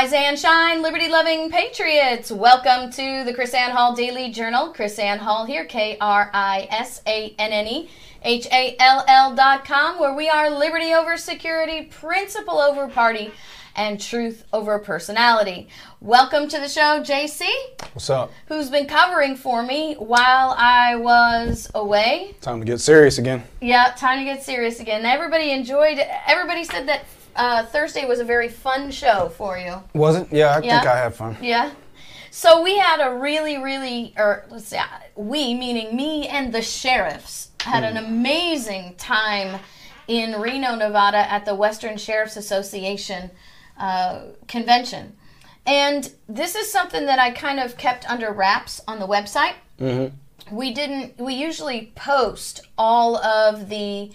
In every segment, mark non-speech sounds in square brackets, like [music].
Rise and shine, liberty loving patriots. Welcome to the KrisAnne Hall Daily Journal. KrisAnne Hall here, K R I S A N N E H A L L dot com, where we are liberty over security, principle over party, and truth over personality. Welcome to the show, JC, What's up? who's been covering for me while I was away. Time to get serious again. Yeah, time to get serious again. Everybody enjoyed. Everybody said that uh, Thursday was a very fun show for you. Was it? Yeah, I Yeah. think I had fun. Yeah. So we had a really, really, or let's say, we, meaning me and the sheriffs, had an amazing time in Reno, Nevada at the Western Sheriffs Association uh, convention. And this is something that I kind of kept under wraps on the website. We didn't, we usually post all of the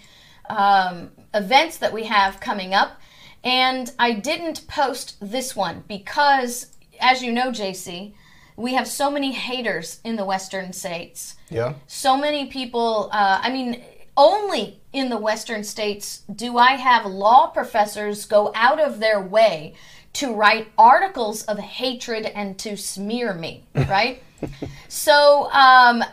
um, events that we have coming up. And I didn't post this one because, as you know, JC, we have so many haters in the Western states. Yeah. So many people, uh, I mean, only in the Western states do I have law professors go out of their way to write articles of hatred and to smear me, [laughs] right? So um,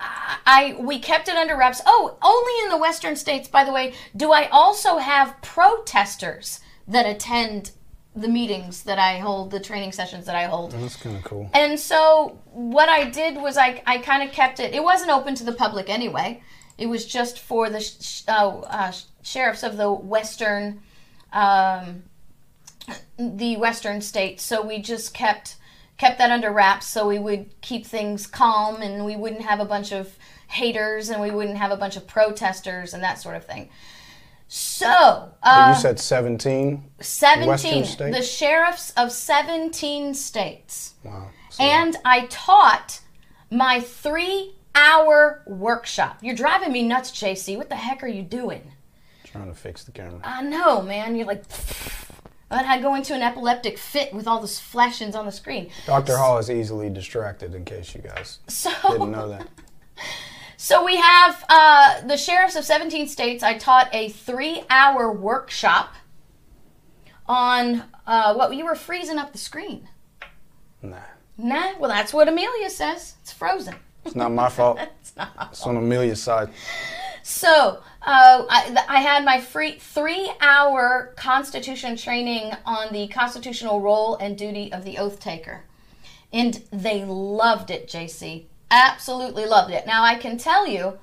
I we kept it under wraps. Oh, only in the Western states, by the way, do I also have protesters that attend the meetings that I hold, the training sessions that I hold. That's kind of cool. And so what I did was I, I kind of kept it. It wasn't open to the public anyway. It was just for the sh- sh- uh, uh, sheriffs of the western, um, the western states. So we just kept kept that under wraps, so we would keep things calm, and we wouldn't have a bunch of haters, and we wouldn't have a bunch of protesters and that sort of thing. So uh, you said 17? 17 Western states? the sheriffs of 17 states Wow. So and i taught my three hour workshop you're driving me nuts jc what the heck are you doing trying to fix the camera. i know man you're like and i go into an epileptic fit with all those flashings on the screen Dr. Hall is easily distracted in case you guys so didn't know that. [laughs] So we have uh, the sheriffs of 17 states. I taught a three-hour workshop on uh, what you were freezing up the screen. Nah. Nah, well that's what Amelia says. It's frozen. It's not my fault. [laughs] It's not. It's on Amelia's side. So uh, I, I had my free three-hour Constitution training on the constitutional role and duty of the oath taker, and they loved it. JC absolutely loved it. Now I can tell you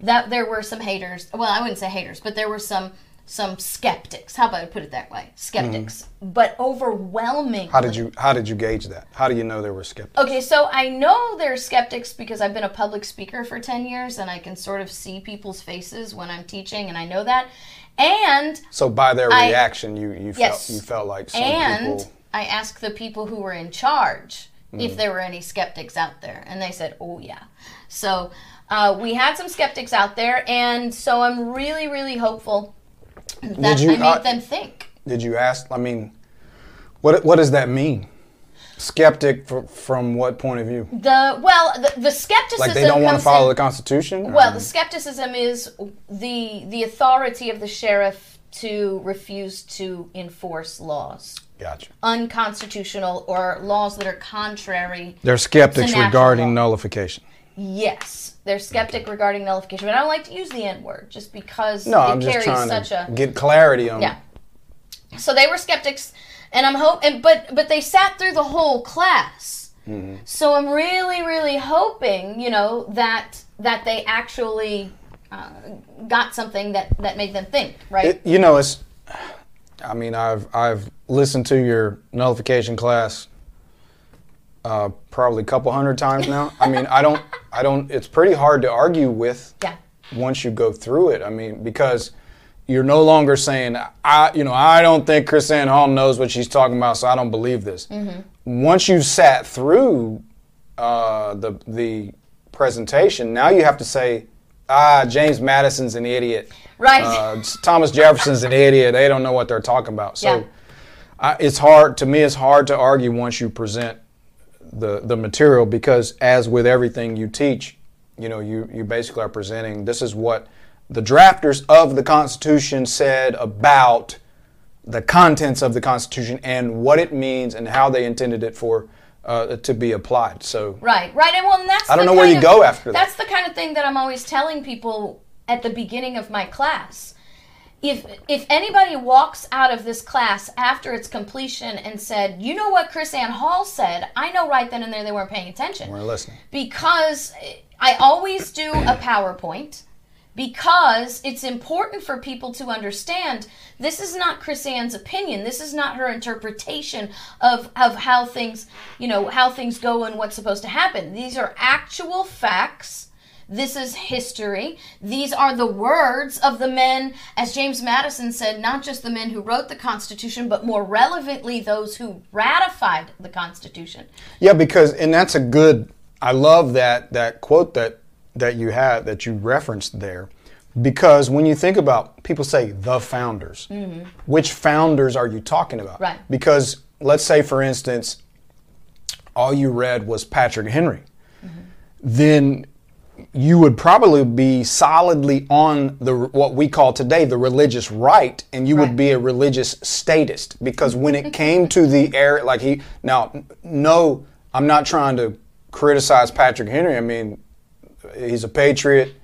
that there were some haters. Well, I wouldn't say haters, but there were some some skeptics. How about I put it that way? Skeptics, mm-hmm. but overwhelming. How did you How did you gauge that? How do you know there were skeptics? Okay, so I know they're skeptics because I've been a public speaker for 10 years and I can sort of see people's faces when I'm teaching and I know that. And So by their I- reaction, you you Yes. felt you felt like some and people. I asked the people who were in charge Mm. if there were any skeptics out there and they said, "Oh yeah." So, uh, we had some skeptics out there and so I'm really really hopeful that you- I made uh, them think. Did you ask? I mean, what what does that mean? Skeptic fr- from what point of view? The well, the, the skepticism Like they don't want to follow in- the Constitution? or- Well, the skepticism is the the authority of the sheriff to refuse to enforce laws, gotcha. unconstitutional or laws that are contrary. They're skeptics regarding law. nullification. Yes, they're skeptic regarding nullification, but I don't like to use the N word just because No, it I'm just carries trying such to a get clarity on. yeah. So they were skeptics, and I'm hope, and but but they sat through the whole class. Mm-hmm. So I'm really, really hoping, you know, that that they actually uh, got something that that made them think, right? It, you know, it's. I mean, I've I've listened to your nullification class. Uh, probably a couple hundred times now. I mean, I don't, I don't. It's pretty hard to argue with yeah, once you go through it. I mean, because you're no longer saying, I, you know, I don't think KrisAnne Hall knows what she's talking about, so I don't believe this. Once you've sat through uh, the the presentation, now you have to say, ah, James Madison's an idiot. Right. Uh, Thomas Jefferson's an idiot. They don't know what they're talking about. So Yeah. I, it's hard to me. It's hard to argue once you present the the material because, as with everything you teach, you know, you you basically are presenting. This is what the drafters of the Constitution said about the contents of the Constitution and what it means and how they intended it for uh, to be applied. So Right, right, and well, and that's I don't know where you of- go after that. That's the kind of thing that I'm always telling people at the beginning of my class. If if anybody walks out of this class after its completion and said, "You know what KrisAnne Hall said," I know right then and there they weren't paying attention we're listening. because I always do a PowerPoint because it's important for people to understand this is not KrisAnne's opinion. This is not her interpretation of, of how things, you know, how things go and what's supposed to happen. These are actual facts. This is history. These are the words of the men, as James Madison said, not just the men who wrote the Constitution, but more relevantly, those who ratified the Constitution. Yeah, because and that's a good. I love that that quote that that you had that you referenced there, because when you think about people say the founders, mm-hmm. which founders are you talking about? Right. Because let's say, for instance, all you read was Patrick Henry, mm-hmm. then you would probably be solidly on the what we call today the religious right, and you Right. would be a religious statist because when it came to the air, like he now, no, I'm not trying to criticize Patrick Henry. I mean, he's a patriot,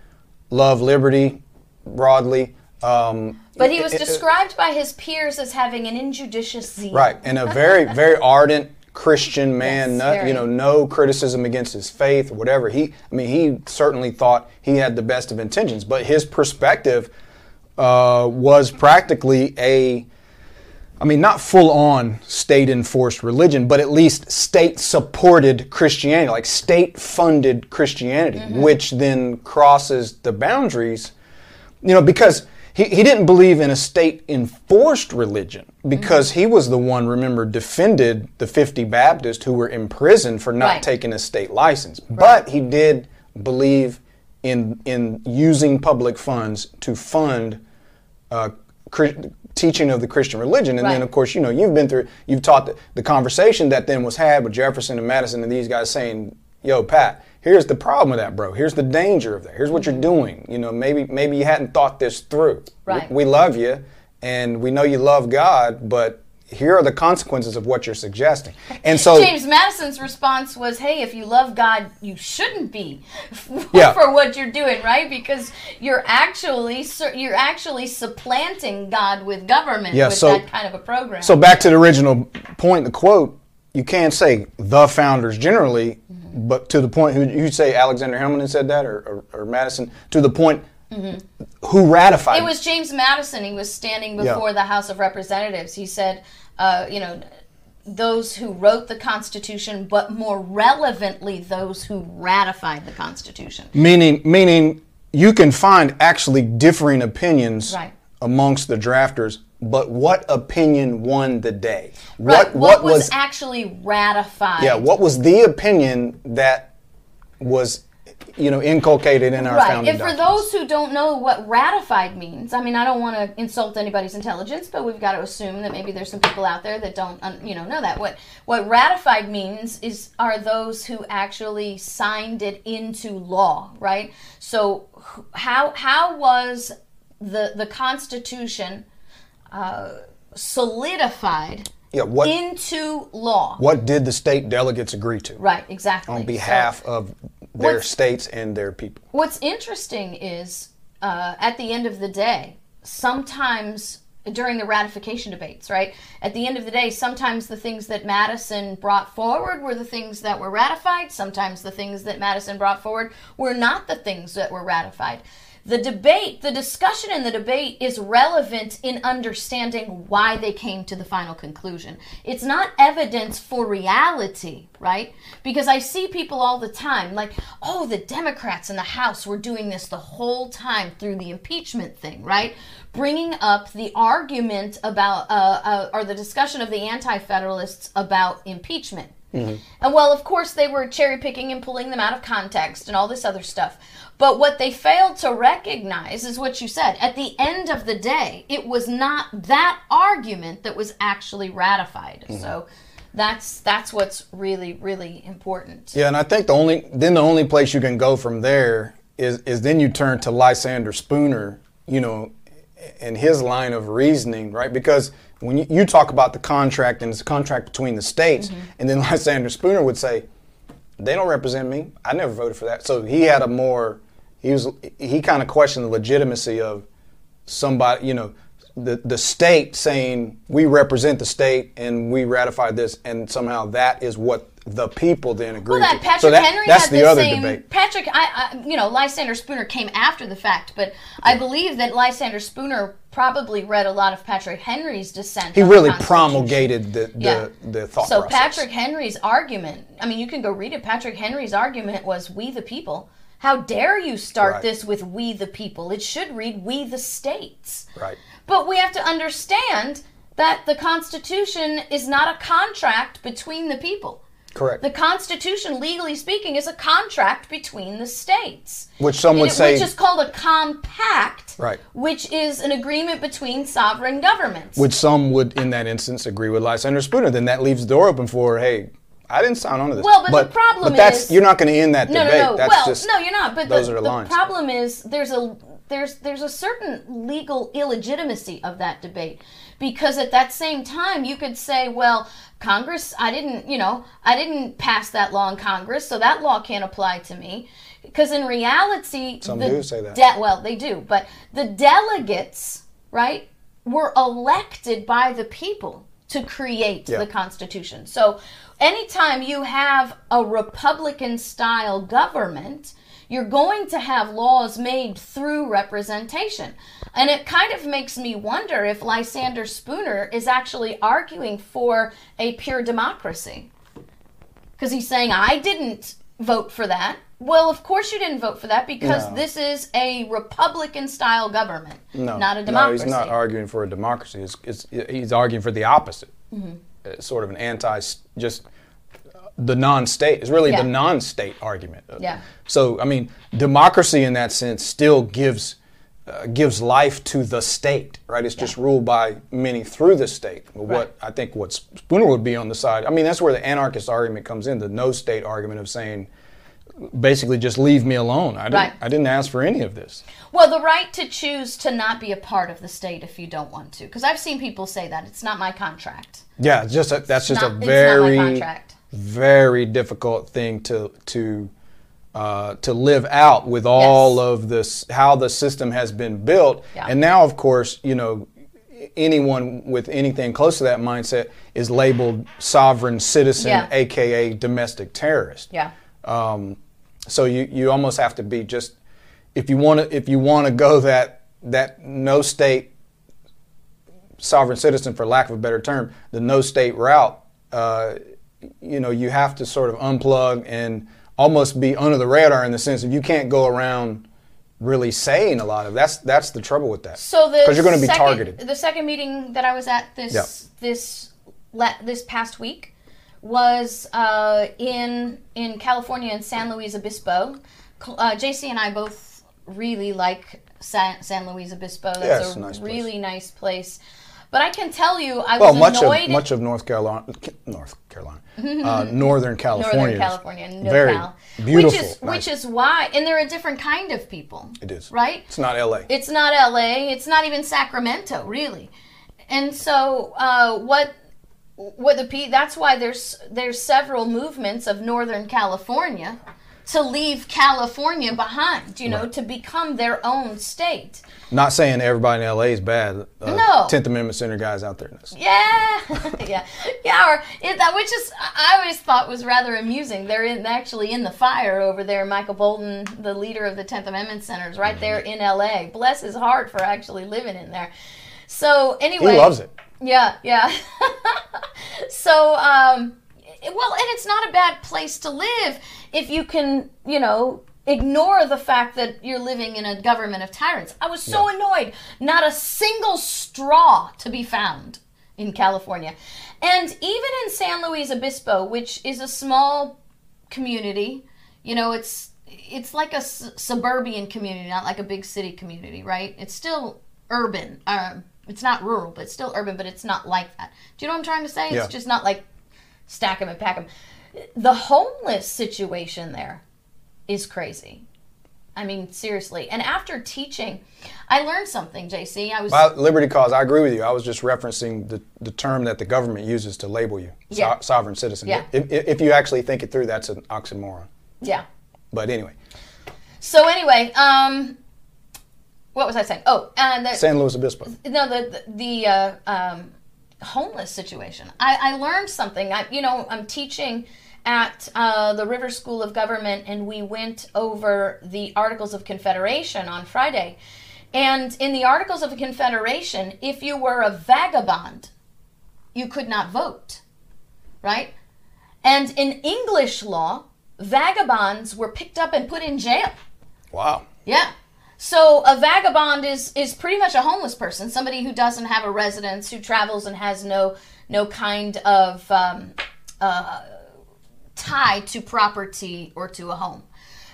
love liberty broadly. Um, But he was it- it- described by his peers as having an injudicious zeal. Right, and a very, very [laughs] ardent Christian man. Yes, no, you know, no criticism against his faith or whatever. He, I mean, he certainly thought he had the best of intentions, but his perspective uh, was practically a, I mean, not full on state enforced religion, but at least state supported Christianity, like state funded Christianity, Mm-hmm. which then crosses the boundaries you know, because he, he didn't believe in a state enforced religion because he was the one, remember, defended the 50 Baptists who were imprisoned for not Right. taking a state license. But he did believe in, in using public funds to fund uh, teaching of the Christian religion. And then, of course, you know, you've been through, you've taught the, the conversation that then was had with Jefferson and Madison and these guys saying, yo, Pat, here's the problem with that, bro. Here's the danger of that. Here's what you're doing. You know, maybe maybe you hadn't thought this through. Right. We, we love you and we know you love God, but here are the consequences of what you're suggesting. And so James Madison's response was, "Hey, if you love God, you shouldn't be [laughs] Yeah. for what you're doing, right? Because you're actually you're actually supplanting God with government Yeah, with so- that kind of a program." So back to the original point, the quote, you can't say the founders generally, mm-hmm. but to the point, who you say Alexander Hamilton said that or, or, or Madison, to the point, who ratified it was James Madison. He was standing Yeah. before the House of Representatives. He said, uh, "You know." Those who wrote the Constitution, but more relevantly, those who ratified the Constitution. Meaning, meaning you can find actually differing opinions Right. amongst the drafters, but what opinion won the day? Right. What, was, actually ratified? yeah? What was the opinion that was, you know, inculcated in our Right. founding And for documents? those who don't know what ratified means, I mean, I don't want to insult anybody's intelligence, but we've got to assume that maybe there's some people out there that don't, you know, know that. What what ratified means is are those who actually signed it into law, right? So how how was the the Constitution uh, solidified yeah. What into law? what did the state delegates agree to Right. Exactly. on So- behalf of their What's- states and their people? What's interesting is, uh, at the end of the day, sometimes during the ratification debates, right? At the end of the day, sometimes the things that Madison brought forward were the things that were ratified. Sometimes the things that Madison brought forward were not the things that were ratified. The debate, the discussion in the debate is relevant in understanding why they came to the final conclusion. It's not evidence for reality, right? Because I see people all the time like, oh, the Democrats in the House were doing this the whole time through the impeachment thing, right? Bringing up the argument about, uh, uh, or the discussion of the Anti Federalists about impeachment. Mm-hmm. And well, of course, they were cherry picking and pulling them out of context and all this other stuff. But what they failed to recognize is what you said. At the end of the day, it was not that argument that was actually ratified. Mm-hmm. So that's that's what's really really important. Yeah, and I think the only then the only place you can go from there is is then you turn to Lysander Spooner, you know, and his line of reasoning, right? Because when you, you talk about the contract and it's a contract between the states, Mm-hmm. and then [laughs] Lysander Spooner would say, they don't represent me. I never voted for that. So he had a more, he was, he kind of questioned the legitimacy of somebody, you know, the, the state saying we represent the state and we ratified this, and somehow that is what the people then agreed Well, that. Patrick so that, Henry that's had the, the, other same. debate. Patrick, I, I, you know, Lysander Spooner came after the fact, but I believe that Lysander Spooner probably read a lot of Patrick Henry's dissent. He really promulgated the, the, Yeah. the thought So process. Patrick Henry's argument, I mean, you can go read it. Patrick Henry's argument was "We the people." How dare you start Right. this with "We the people"? It should read "We the states." Right. But we have to understand that the Constitution is not a contract between the people. Correct. The Constitution, legally speaking, is a contract between the states. Which some would It- say, which is called a compact, Right. which is an agreement between sovereign governments. which some would in that instance agree with Lysander Spooner. Then that leaves the door open for, hey, I didn't sign on to this. Well, but the problem but that's, is- you're not going to end that no, debate. no, no. That's well, just, no, you're not. But those the, are the the lines. problem is there's a there's there's a certain legal illegitimacy of that debate because at that same time you could say, well, Congress, I didn't, you know, I didn't pass that law in Congress, so that law can't apply to me. Because in reality, Some do say that. de- well, they do, but the delegates, right, were elected by the people to create Yeah. the Constitution. So anytime you have a Republican style government, you're going to have laws made through representation. And it kind of makes me wonder if Lysander Spooner is actually arguing for a pure democracy. Because he's saying, I didn't vote for that. Well, of course you didn't vote for that because No. this is a Republican style government, no, not a democracy. No, he's not arguing for a democracy. It's, it's, he's arguing for the opposite. Mm-hmm. Sort of an anti, just the non-state. is really Yeah. the non-state argument. Yeah. So I mean, democracy in that sense still gives uh, gives life to the state, right? It's just ruled by many through the state. Well, Right. What I think what Spooner would be on the side. I mean, that's where the anarchist argument comes in, the no state argument of saying, basically, just leave me alone. I didn't, Right. I didn't ask for any of this. Well, the right to choose to not be a part of the state if you don't want to. Because I've seen people say that. It's not my contract. Yeah, just a, that's just not- a it's very, contract. Very difficult thing to to uh, to live out with all Yes. of this how the system has been built. Yeah. And now, of course, you know, anyone with anything close to that mindset is labeled sovereign citizen, Yeah. aka domestic terrorist. Yeah. Um, so you you almost have to be just if you want to if you want to go that that no state sovereign citizen, for lack of a better term, the no state route. Uh, you know, you have to sort of unplug and almost be under the radar in the sense of you can't go around really saying a lot of that's that's the trouble with that. So the because you're going to be second- targeted. The second meeting that I was at this Yeah. this le- this past week was uh, in in California in San Luis Obispo. Uh, JC and I both really like San, San Luis Obispo. That's Yeah, it's a, a nice really nice place. But I can tell you, I Well, was much annoyed. of much of North Carolina, North Carolina, [laughs] uh, Northern California, Northern California, no very Cal. beautiful. Which is nice. which is why, and they're a different kind of people. it is right. It's not L.A. It's not LA. It's not even Sacramento, really. And so, uh, what what the P? That's why there's there's several movements of Northern California to leave California behind. You know, Right. to become their own state. Not saying everybody in LA is bad. Uh, No. Tenth Amendment Center guys out there. Yeah, [laughs] yeah, yeah. Or it, that, which is I always thought was rather amusing. They're in, actually in the fire over there. Michael Boldin, the leader of the Tenth Amendment Center, is right there in L.A. Bless his heart for actually living in there. So anyway. He loves it. Yeah, yeah. [laughs] so, um, well, and it's not a bad place to live if you can, you know, ignore the fact that you're living in a government of tyrants. I was so annoyed. Not a single straw to be found in California. And even in San Luis Obispo, which is a small community, you know, it's it's like a s- suburban community, not like a big city community, right? It's still urban. Um, it's not rural, but it's still urban, but it's not like that. Do you know what I'm trying to say? It's just not like stack them and pack them. The homeless situation there is crazy. I mean, seriously. And after teaching, I learned something, JC. I was By liberty cause, I agree with you. I was just referencing the, the term that the government uses to label you, so- Yeah. sovereign citizen. Yeah. If, if you actually think it through, that's an oxymoron. yeah. But anyway, So anyway, um, what was I saying? Oh, and the, San Luis Obispo. no, the the, the uh, um, homeless situation. I, I learned something. I, you know, I'm teaching at uh, the River School of Government, and we went over the Articles of Confederation on Friday. And in the Articles of Confederation, if you were a vagabond, you could not vote, right? And in English law, vagabonds were picked up and put in jail. Wow. Yeah. So a vagabond is is pretty much a homeless person, somebody who doesn't have a residence, who travels and has no no kind of um, uh, tie to property or to a home.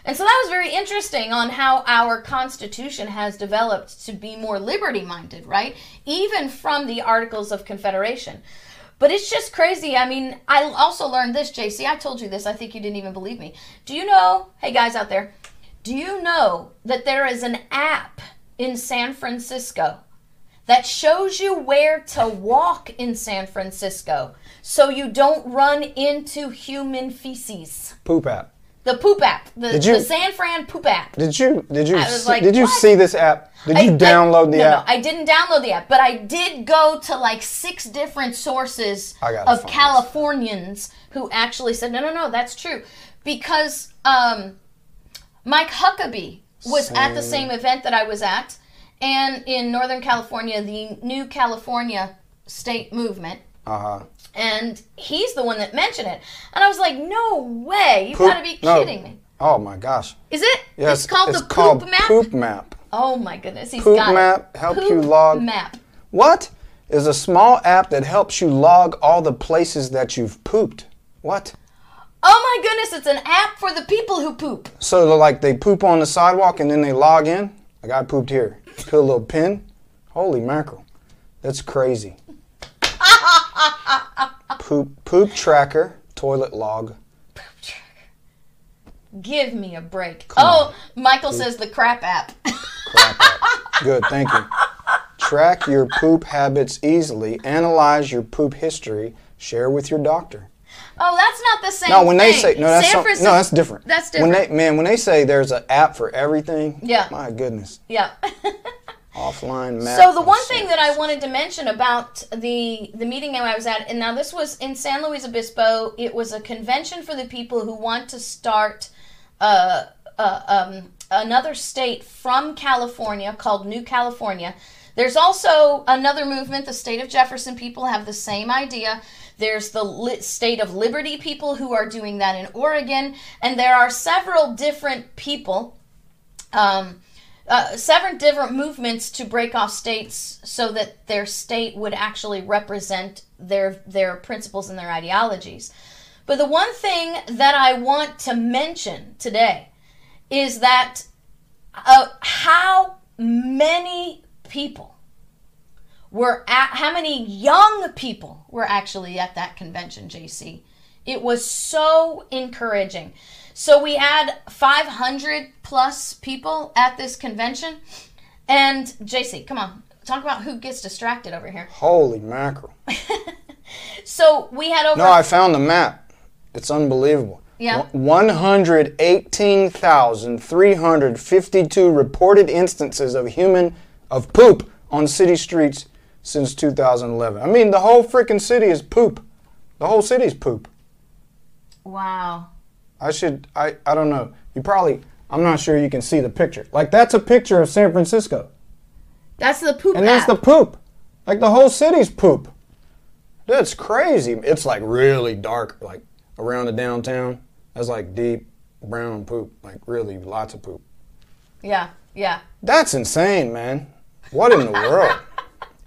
And so that was very interesting on how our Constitution has developed to be more liberty minded, right? Even from the Articles of Confederation. But it's just crazy. I mean, I also learned this, JC. I told you this. I think you didn't even believe me. Do you know, hey guys out there, do you know that there is an app in San Francisco that shows you where to walk in San Francisco so you don't run into human feces? Poop app. The poop app, the, Did you- the San Fran poop app. Did you did you see, like, did you what? see this app? Did you I- I- download the no, app? No, I didn't download the app, but I did go to like six different sources of find this. Californians who actually said, no, no, no, that's true. Because um, Mike Huckabee was at the Same. same event that I was at, and in Northern California, the New California State Movement. uh huh. And he's the one that mentioned it. And I was like, no way. You've gotta be no. kidding me. Oh my gosh. Is it? Yes, it's called it's the called Poop Map? Poop Map. Oh my goodness. He's Poop got it. Map help you log- Map. What is a small app that helps you log all the places that you've pooped? What? Oh my goodness, it's an app for the people who poop. So they're like they poop on the sidewalk and then they log in. Like I pooped here. Put a little pin. Holy mackerel, that's crazy. poop poop tracker toilet log. Poop tracker. Give me a break. oh, Michael says the crap app. Crap app. Good, thank you. Track your poop habits easily. Analyze your poop history. Share with your doctor. Oh, that's not the same. No, when they say no, that's some- no, that's different. That's When different. they man, when they say there's an app for everything, Yeah. my goodness, yeah. [laughs] offline map. so the one thing that I wanted to mention about the the meeting I was at, and now this was in San Luis Obispo. It was a convention for the people who want to start uh, uh, um, another state from California called New California. There's also another movement, the state of Jefferson people have the same idea. There's the state of Liberty people who are doing that in Oregon, and there are several different people um, uh, seven different movements to break off states so that their state would actually represent their their principles and their ideologies. But the one thing that I want to mention today is that uh, how many people were at how many young people were actually at that convention, JC. It was so encouraging. So we had 500 plus people at this convention. And JC, come on, talk about who gets distracted over here. Holy mackerel! [laughs] So we had over No, I found the map. It's unbelievable. Yeah. One hundred eighteen thousand three hundred fifty-two reported instances of human of poop on city streets since 2011. I mean, the whole freaking city is poop. The whole city's poop. wow. I should. I. I don't know. You probably. I'm not sure you can see the picture. Like that's a picture of San Francisco, That's the poop and that's app. the poop. Like the whole city's poop. That's crazy. It's like really dark, like around the downtown. That's like deep brown poop. Like really lots of poop. yeah, yeah. That's insane, man. What in the world? [laughs]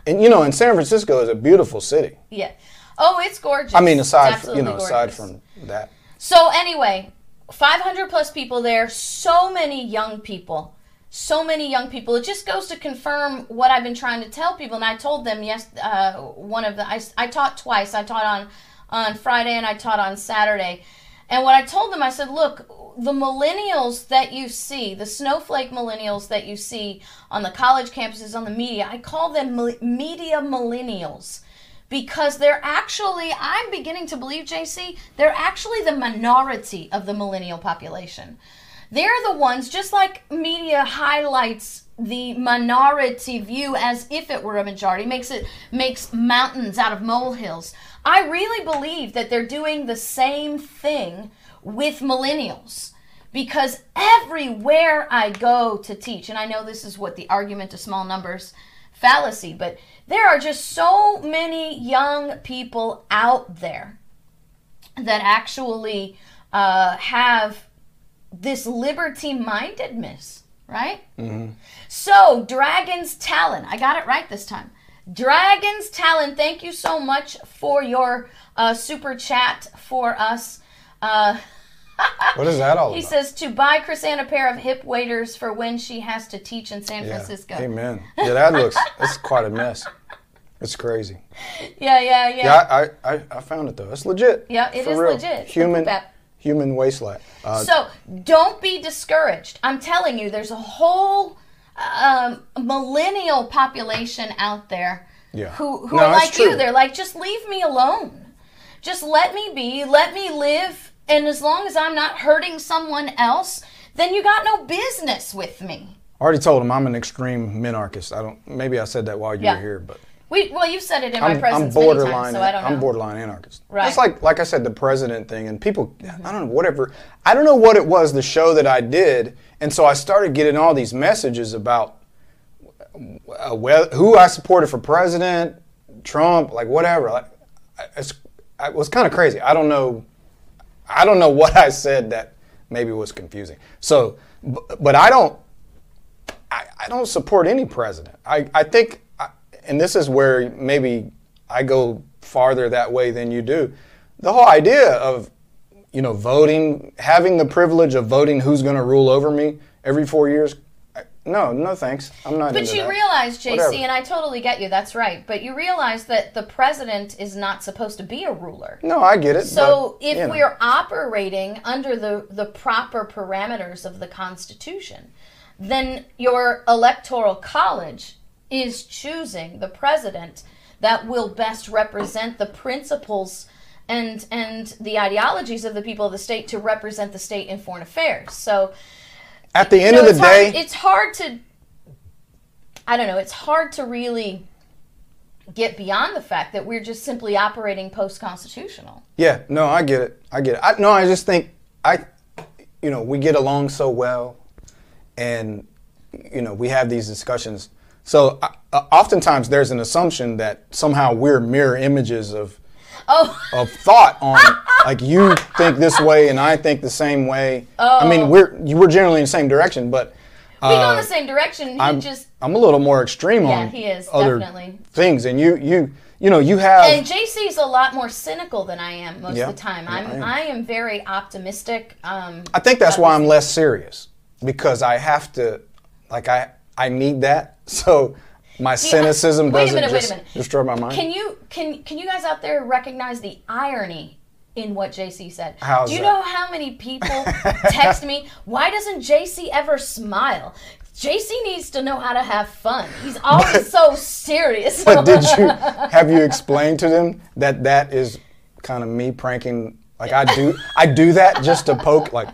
And you know, and San Francisco is a beautiful city. Yeah. Oh, it's gorgeous. I mean, aside from, you know, absolutely aside from that. So anyway, 500 plus people there, so many young people. So many young people. It just goes to confirm what I've been trying to tell people. And I told them, yes, uh, one of the, I, I taught twice. I taught on, on Friday and I taught on Saturday. And what I told them, I said, look, the millennials that you see, the snowflake millennials that you see on the college campuses, on the media, I call them media millennials because they're actually, I'm beginning to believe, JC, they're actually the minority of the millennial population. They're the ones, just like media highlights the minority view as if it were a majority, makes it makes mountains out of molehills. I really believe that they're doing the same thing with millennials because everywhere I go to teach, and I know this is what the argument to small numbers fallacy, but there are just so many young people out there that actually uh, have this liberty mindedness, right? Mm-hmm. So, Dragon's Talon, I got it right this time. Dragon's Talon, thank you so much for your uh, super chat for us. Uh, [laughs] what is that all he about? says to buy KrisAnne a pair of hip waders for when she has to teach in San Yeah. Francisco. Amen. Yeah, that looks. It's quite a mess. It's crazy. Yeah, yeah, yeah. Yeah, I, I, I found it though. It's legit. Yeah, it is real. legit. Human human wasteland. Uh, So don't be discouraged. I'm telling you, there's a whole um, millennial population out there Yeah. who, who No, are like you. They're like, just leave me alone. Just let me be. Let me live. And as long as I'm not hurting someone else, then you got no business with me. I already told him I'm an extreme minarchist. I don't. Maybe I said that while you Yeah. were here, but We, well, you've said it in my I'm, I'm presence borderline. many times, so I don't know. I'm borderline anarchist. Right. It's like like I said, the president thing, and people. I don't know whatever. I don't know what it was. The show that I did, and so I started getting all these messages about uh, who I supported for president, Trump, like whatever. Like, it's, it was kind of crazy. I don't know. I don't know [laughs] what I said that maybe was confusing. So, but I don't. I, I don't support any president. I, I think, I- and this is where maybe I go farther that way than you do. The whole idea of, you know, voting, having the privilege of voting who's going to rule over me every four years. I, no, no thanks. I'm not. But you that. realize, JC, Whatever. and I totally get you, that's right. But you realize that the president is not supposed to be a ruler. No, I get it. So but, if you know. we're operating under the, the proper parameters of the Constitution, then your electoral college is choosing the president that will best represent the principles and and the ideologies of the people of the state to represent the state in foreign affairs. So at the end know, of the hard, day, it's hard to I don't know, it's hard to really get beyond the fact that we're just simply operating post constitutional. Yeah, no, I get it. I get it. I, no, I just think I, you know, we get along so well, and you know, we have these discussions. So uh, oftentimes there's an assumption that somehow we're mirror images of Oh, of thought on like you think this way and I think the same way. I Oh. mean, we're you we're generally in the same direction, but we go uh, in the same direction. He I'm just I'm a little more extreme Yeah, on he is, other definitely. things, and you you you know you have and JC's a lot more cynical than I am most Yeah. of the time. Yeah, I'm I am. I am very optimistic. Um, I think that's why I'm less serious because I have to, like I I need that. [laughs] So my cynicism wait doesn't minute, just destroy my mind. Can you can can you guys out there recognize the irony in what JC said? How's Do you that? know how many people [laughs] text me? Why doesn't JC ever smile? JC needs to know how to have fun. He's always [laughs] so serious. but did you [laughs] have you explained to them that that is kind of me pranking? Like I do I do that just to poke like.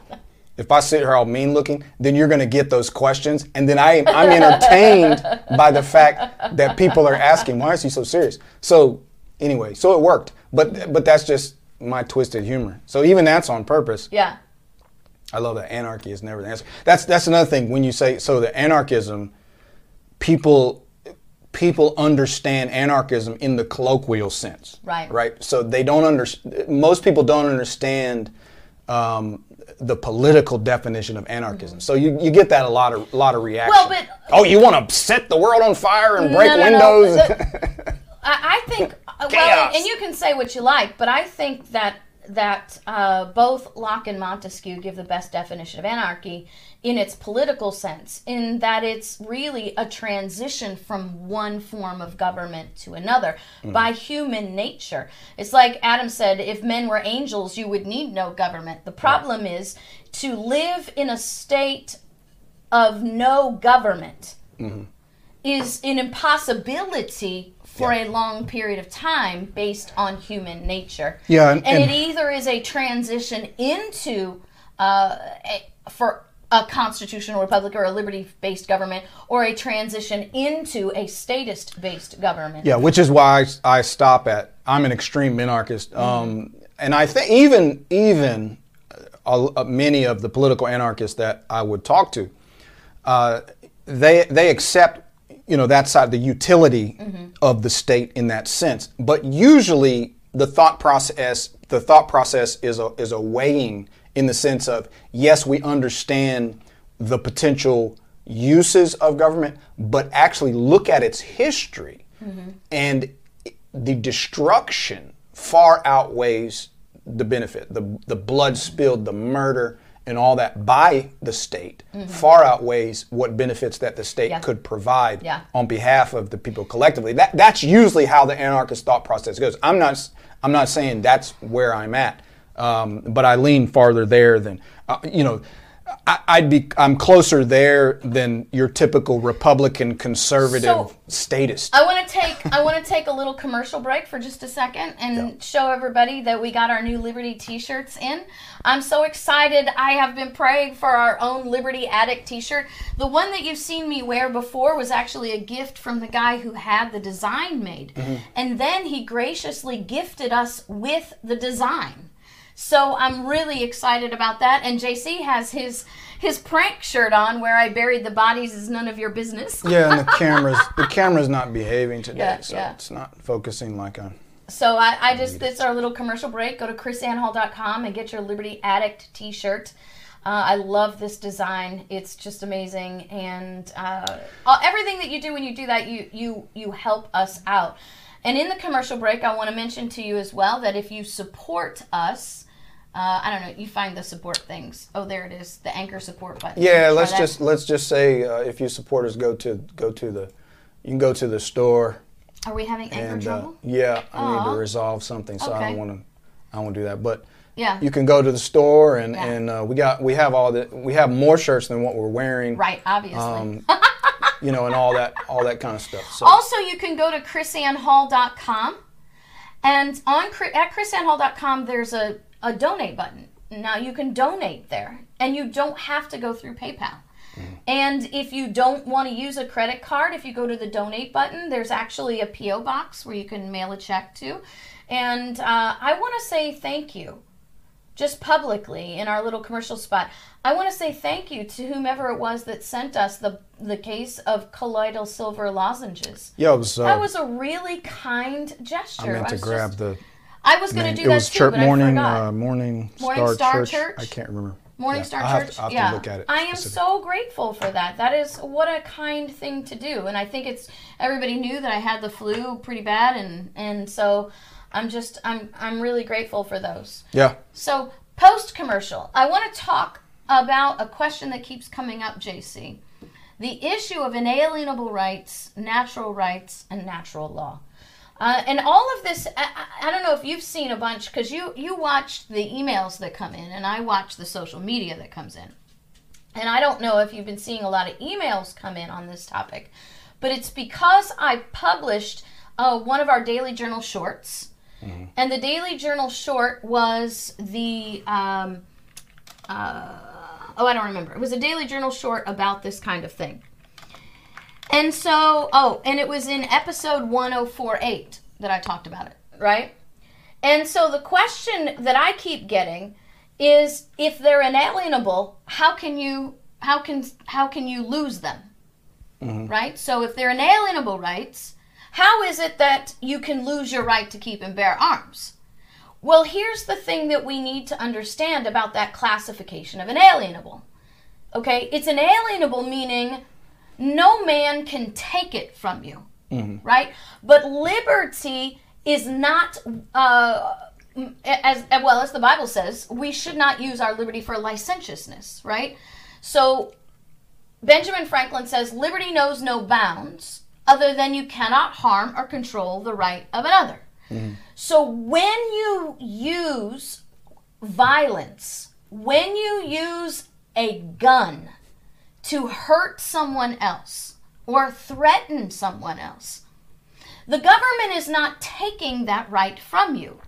If I sit here all mean looking, then you're going to get those questions, and then I, I'm entertained [laughs] by the fact that people are asking, "Why is he so serious?" So anyway, so it worked, but but that's just my twisted humor. So even that's on purpose. yeah. I love that anarchy is never the answer. That's that's another thing when you say so the anarchism, people people understand anarchism in the colloquial sense. Right. Right. So they don't understand. most people don't understand um, the political definition of anarchism. So you, you get that a lot of a lot of reaction. Well, but- oh, you want to set the world on fire and break No, no, no. windows? [laughs] I, I think, uh, well, Chaos. and you can say what you like, but I think that that uh, both Locke and Montesquieu give the best definition of anarchy in its political sense, in that it's really a transition from one form of government to another by human nature. It's like Adam said if men were angels, you would need no government. The problem is to live in a state of no government is an impossibility for a long period of time based on human nature. Yeah, and- and, and- it either is a transition into uh, a, for a constitutional republic or a liberty-based government, or a transition into a statist-based government. Yeah, which is why I, I stop at I'm an extreme minarchist, um, and I think even even uh, uh, many of the political anarchists that I would talk to, uh, they they accept you know that side the utility of the state in that sense, but usually the thought process the thought process is a is a weighing in the sense of yes we understand the potential uses of government, but actually look at its history mm-hmm. and the destruction far outweighs the benefit. The, the blood spilled, the murder, and all that by the state mm-hmm. far outweighs what benefits that the state Yeah. could provide Yeah. on behalf of the people collectively. That, that's usually how the anarchist thought process goes. I'm not, I'm not saying that's where I'm at, um, but I lean farther there than, uh, you know, I, I'd be, I'm closer there than your typical Republican conservative So- statist. I want to take I want to take a little commercial break for just a second and show everybody that we got our new Liberty T-shirts in. I'm so excited. I have been praying for our own Liberty Addict T-shirt. The one that you've seen me wear before was actually a gift from the guy who had the design made, and then he graciously gifted us with the design. So I'm really excited about that. And JC has his his prank shirt on where I buried the bodies is none of your business. Yeah, and the [laughs] camera's the camera's not behaving today, Yeah, so yeah. it's not focusing like I. So I, I just this our little commercial break. Go to krisannehall.com and get your Liberty Addict T-shirt. Uh, I love this design. It's just amazing, and uh, everything that you do when you do that, you you you help us out. And in the commercial break, I want to mention to you as well that if you support us, uh, I don't know, you find the support things. Oh, there it is, the anchor support button. Yeah, let's that. just let's just say uh, if you support us, go to go to the, you can go to the store Are we having anchor and uh, trouble? yeah, I need to resolve something, so I don't want to I to do that, but. Yeah. You can go to the store and, Yeah. and uh, we got we have all the we have more shirts than what we're wearing, right, obviously. Um, [laughs] you know, and all that all that kind of stuff. So Also, you can go to krisannehall.com, and on at krisannehall.com, there's a, a donate button. Now you can donate there, and you don't have to go through PayPal. And if you don't want to use a credit card, if you go to the donate button, there's actually a PO box where you can mail a check to. And uh, I want to say thank you just publicly in our little commercial spot. I want to say thank you to whomever it was that sent us the the case of colloidal silver lozenges. yeah, it was. Uh, That was a really kind gesture. I meant to was grab just- the. I was going to it do that was too, church but morning I forgot. uh, morning Morning Star, Star Church. Church? I can't remember. Morning Yeah, Star Church. to- to yeah, look at it I am so grateful for that. That is what a kind thing to do, and I think it's everybody knew that I had the flu pretty bad, and and so I'm just I'm I'm really grateful for those. Yeah. So, post commercial, I want to talk about a question that keeps coming up, JC. The issue of inalienable rights, natural rights, and natural law. Uh, and all of this, I, I don't know if you've seen a bunch because you you watched the emails that come in, and I watch the social media that comes in. And I don't know if you've been seeing a lot of emails come in on this topic, but it's because I published uh, one of our Daily Journal shorts. And the Daily Journal short was the, um, uh, oh, I don't remember. It was a Daily Journal short about this kind of thing. And so, oh, and it was in episode 1048 that I talked about it, right? And so the question that I keep getting is if they're inalienable, how can you how can how can you lose them? Mm-hmm. Right? So if they're inalienable rights, how is it that you can lose your right to keep and bear arms? Well, here's the thing that we need to understand about that classification of inalienable. Okay? It's inalienable meaning no man can take it from you. Right? But liberty is not uh, as well as the Bible says, we should not use our liberty for licentiousness, right? So Benjamin Franklin says liberty knows no bounds other than you cannot harm or control the right of another. Mm-hmm. So when you use violence, when you use a gun to hurt someone else or threaten someone else, the government is not taking that right from you.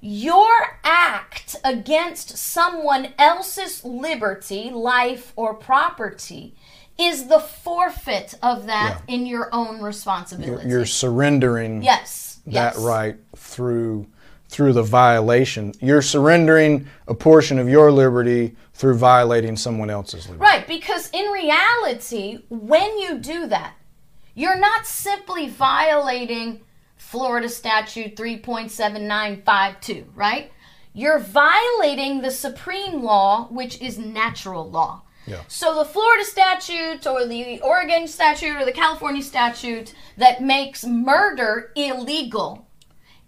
Your act against someone else's liberty, life, or property is the forfeit of that yeah. in your own responsibility. You're, you're surrendering yes, that yes. right through through the violation. You're surrendering a portion of your liberty through violating someone else's liberty. Right, because in reality, when you do that, you're not simply violating Florida statute 3.7952, right? You're violating the supreme law, which is natural law. Yeah. So the Florida statute or the Oregon statute or the California statute that makes murder illegal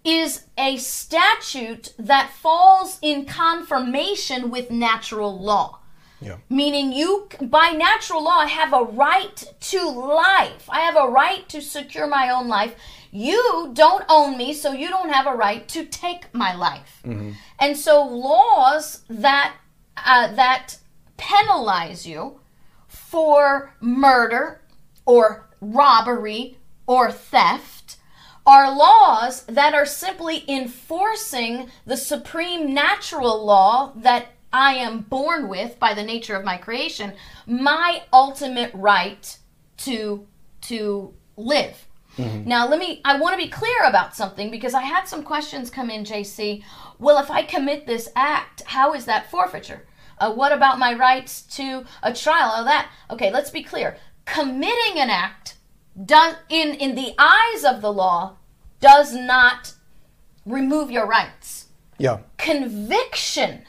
is a statute that falls in confirmation with natural law. Yeah. Meaning, you, by natural law, have a right to life. I have a right to secure my own life. You don't own me, so you don't have a right to take my life. Mm-hmm. And so, laws that uh, that penalize you for murder or robbery or theft are laws that are simply enforcing the supreme natural law that I am born with by the nature of my creation, my ultimate right to to live. Mm-hmm. Now, let me I want to be clear about something because I had some questions come in, JC. Well, if I commit this act, how is that forfeiture? Uh, what about my rights to a trial? Oh, that. Okay, let's be clear. Committing an act done in in the eyes of the law does not remove your rights. Yeah. Conviction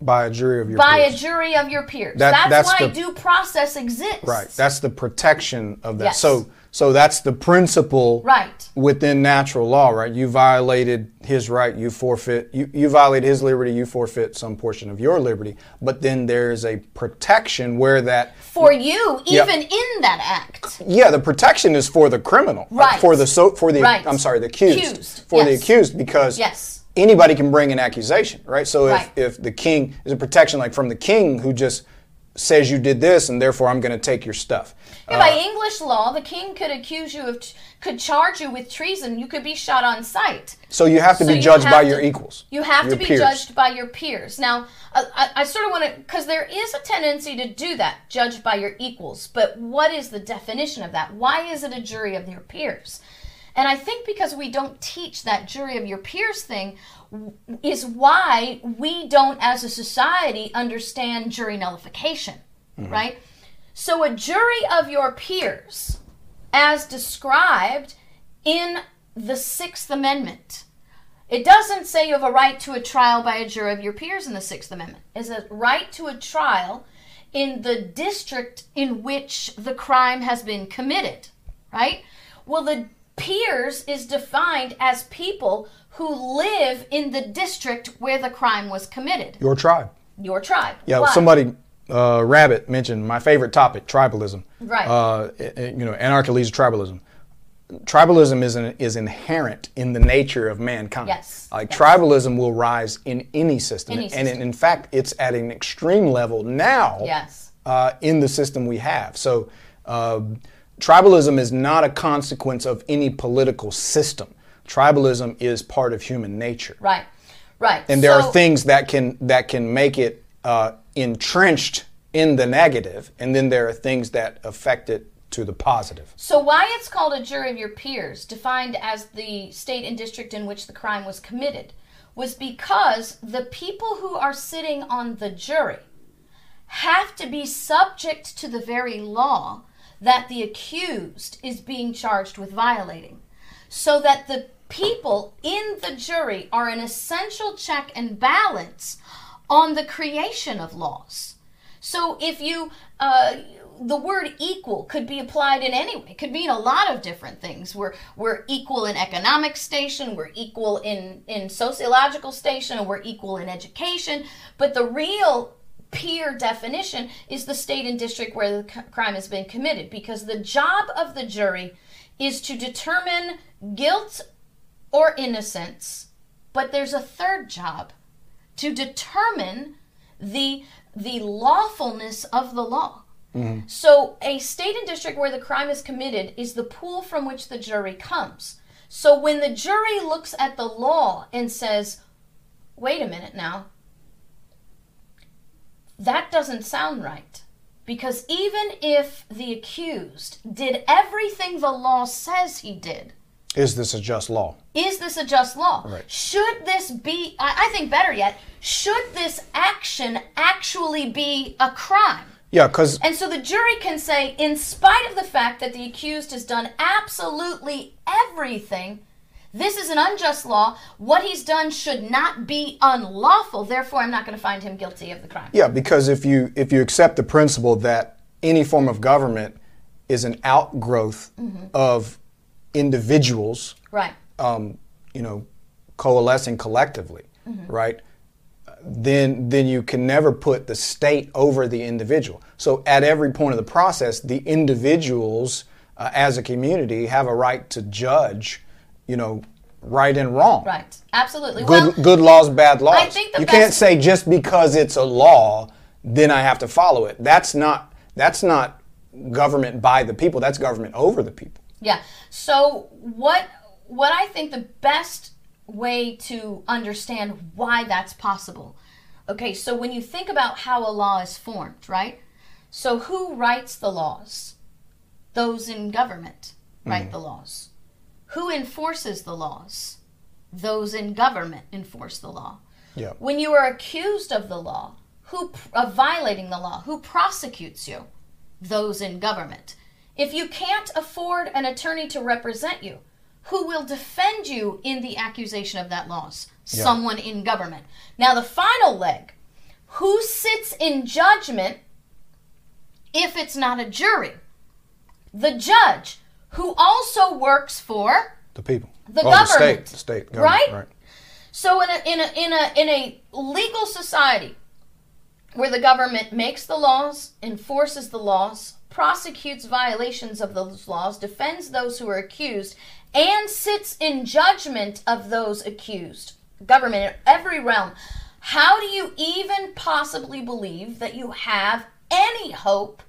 by a jury of your by peers. a jury of your peers. That, that's, that's, why the, due process exists. Right. That's the protection of that. Yes. So so that's the principle right. within natural law, right? You violated his right, you forfeit you, you violate his liberty, you forfeit some portion of your liberty. But then there's a protection where that for you, even in that act. Yeah, the protection is for the criminal. Uh, right. for the so for the right. I'm sorry, the accused. accused. For yes. the accused because yes anybody can bring an accusation, right? So if, right. if the king is a protection like from the king who just says you did this and therefore I'm going to take your stuff. Yeah, uh, by English law, the king could accuse you of, could charge you with treason. You could be shot on sight. So you have to so be judged by to, your equals. You have to be peers. judged by your peers. Now, I, I sort of want to, because there is a tendency to do that, judged by your equals. But what is the definition of that? Why is it a jury of your peers? And I think because we don't teach that jury of your peers thing, is why we don't, as a society, understand jury nullification, mm-hmm. right? So, a jury of your peers, as described in the Sixth Amendment, it doesn't say you have a right to a trial by a jury of your peers in the Sixth Amendment. It's a right to a trial in the district in which the crime has been committed, right? Well, the peers is defined as people who live in the district where the crime was committed. Your tribe. Your tribe. Yeah, Why? somebody, uh, Rabbit mentioned my favorite topic, tribalism. Right. Uh, you know, anarchy leads to tribalism. Tribalism is, an, is inherent in the nature of mankind. Yes. Like yes. tribalism will rise in any system, Any and system. in fact, it's at an extreme level now. Yes. Uh, in the system we have, so uh, tribalism is not a consequence of any political system tribalism is part of human nature. Right, right. And there so, are things that can that can make it uh, entrenched in the negative, and then there are things that affect it to the positive. So why it's called a jury of your peers, defined as the state and district in which the crime was committed, was because the people who are sitting on the jury have to be subject to the very law that the accused is being charged with violating so that the people in the jury are an essential check and balance on the creation of laws. So if you uh, the word equal could be applied in any way. It could mean a lot of different things. We're we're equal in economic station, we're equal in in sociological station, we're equal in education. But the real peer definition is the state and district where the c- crime has been committed because the job of the jury is to determine guilt or innocence. But there's a third job to determine the the lawfulness of the law. Mm-hmm. So, a state and district where the crime is committed is the pool from which the jury comes. So, when the jury looks at the law and says, wait a minute now, that doesn't sound right. Because even if the accused did everything the law says he did, Is this a just law? is this a just law? Right. Should this be, I, I think better yet, should this action actually be a crime? Yeah, because And so the jury can say, in spite of the fact that the accused has done absolutely everything, this is an unjust law. What he's done should not be unlawful. Therefore, I'm not going to find him guilty of the crime. yeah, because if you if you accept the principle that any form of government is an outgrowth of individuals, Right. um, you know, coalescing collectively, right? Then then you can never put the state over the individual. So at every point of the process, the individuals uh, as a community have a right to judge, you know, right and wrong. Right. Absolutely. Good well, good laws, bad laws. I think the you can't say just because it's a law, then I have to follow it. That's not that's not government by the people. That's government over the people. Yeah. So what what I think the best way to understand why that's possible. Okay, so when you think about how a law is formed, right? So who writes the laws? Those in government write mm. the laws. Who enforces the laws? Those in government enforce the law. Yeah. When you are accused of the law, who of violating the law, who prosecutes you? Those in government. If you can't afford an attorney to represent you, who will defend you in the accusation of that loss? Someone in government. Now the final leg, who sits in judgment if it's not a jury? The judge, who also works for The people. The Or The state, government, the state government, right? right. So in a in a in a in a legal society where the government makes the laws, enforces the laws, prosecutes violations of those laws, defends those who are accused, and sits in judgment of those accused. Government in every realm. How do you even possibly believe that you have any hope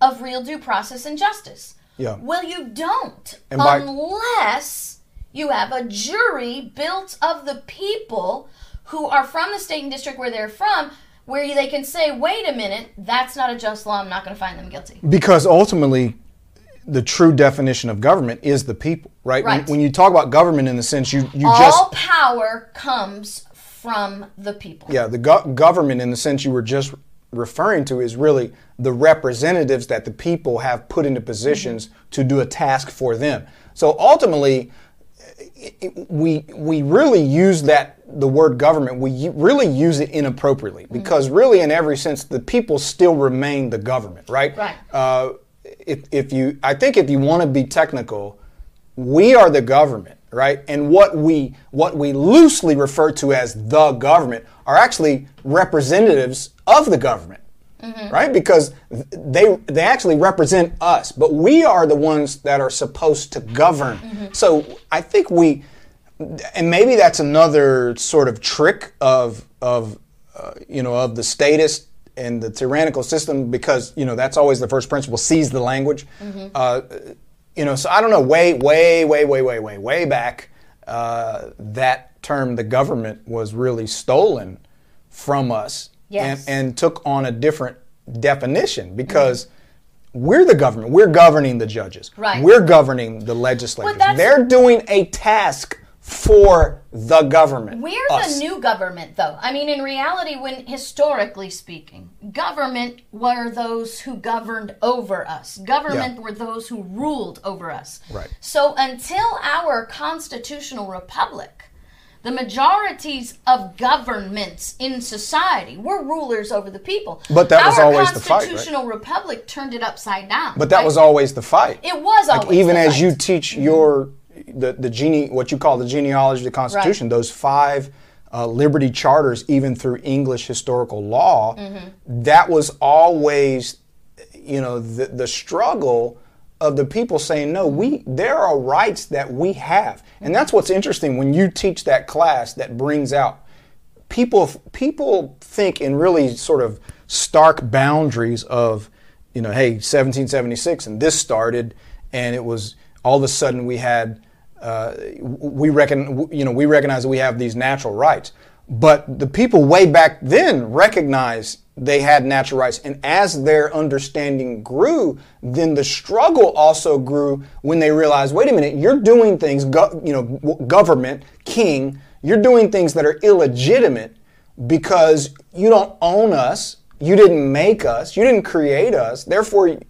of real due process and justice? Yeah. Well, you don't by- unless you have a jury built of the people who are from the state and district where they're from, where they can say, wait a minute, that's not a just law, I'm not going to find them guilty. Because ultimately, the true definition of government is the people, right? When, Right. when you talk about government in the sense you, you All just power comes from the people. yeah the go- government in the sense you were just referring to is really the representatives that the people have put into positions to do a task for them. So ultimately, it- it- we we really use that the word government we u- really use it inappropriately because really in every sense the people still remain the government right Right. uh, if, if you i think if you want to be technical we are the government right and what we what we loosely refer to as the government are actually representatives of the government right? Because they they actually represent us but we are the ones that are supposed to govern. So i think we and maybe that's another sort of trick of of uh, you know of the statist and the tyrannical system because you know that's always the first principle seize the language. Uh, you know so i don't know way way way way way way way back uh, that term the government was really stolen from us Yes. and, and took on a different definition because we're the government we're governing the judges Right. we're governing the legislators that's- they're doing a task for the government We're us. the new government, though. I mean, in reality, when historically speaking, government were those who governed over us. Government Yeah. were those who ruled over us. Right. So until our constitutional republic, the majorities of governments in society were rulers over the people. But that was Our always the fight, right? constitutional republic turned it upside down. But that right? was always the fight. It was Like always even the as fight. you teach your the the gene what you call the genealogy of the Constitution, those five uh, liberty charters, even through English historical law, Mm-hmm. that was always, you know, the the struggle of the people saying no we there are rights that we have. And that's what's interesting when you teach that class that brings out people people think in really sort of stark boundaries of you know hey 1776 and this started and it was all of a sudden we had uh, we reckon you know we recognize that we have these natural rights but the people way back then recognized they had natural rights and as their understanding grew then the struggle also grew when they realized wait a minute you're doing things go, you know government king you're doing things that are illegitimate because you don't own us, you didn't make us, you didn't create us. Therefore, you,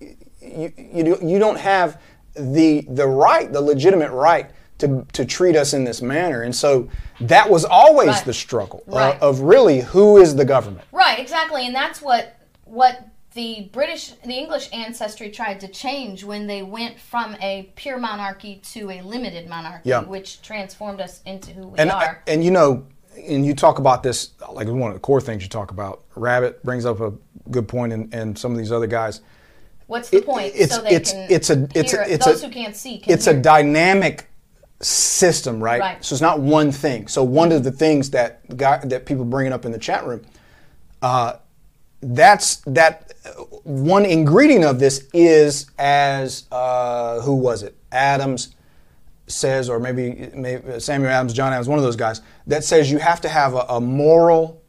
you, you, you don't have the, the right, the legitimate right to, to treat us in this manner. And so that was always Right. the struggle uh, of really who is the government. Right, exactly, and that's what what the British, the English ancestry tried to change when they went from a pure monarchy to a limited monarchy, Yeah. which transformed us into who we And, are. and you know, and you talk about this, like one of the core things you talk about. Rabbit brings up a good point, and, and some of these other guys. What's the it- point? it's- so they it's- can it's a- it's a- hear it. it's a- who can't see can it's a dynamic system, right? Right. So it's not one thing. So one of the things that guy that people bringing up in the chat room, uh, that's that one ingredient of this is as uh, who was it? Adams says, or maybe, maybe Samuel Adams, John Adams, one of those guys that says you have to have a, a moral,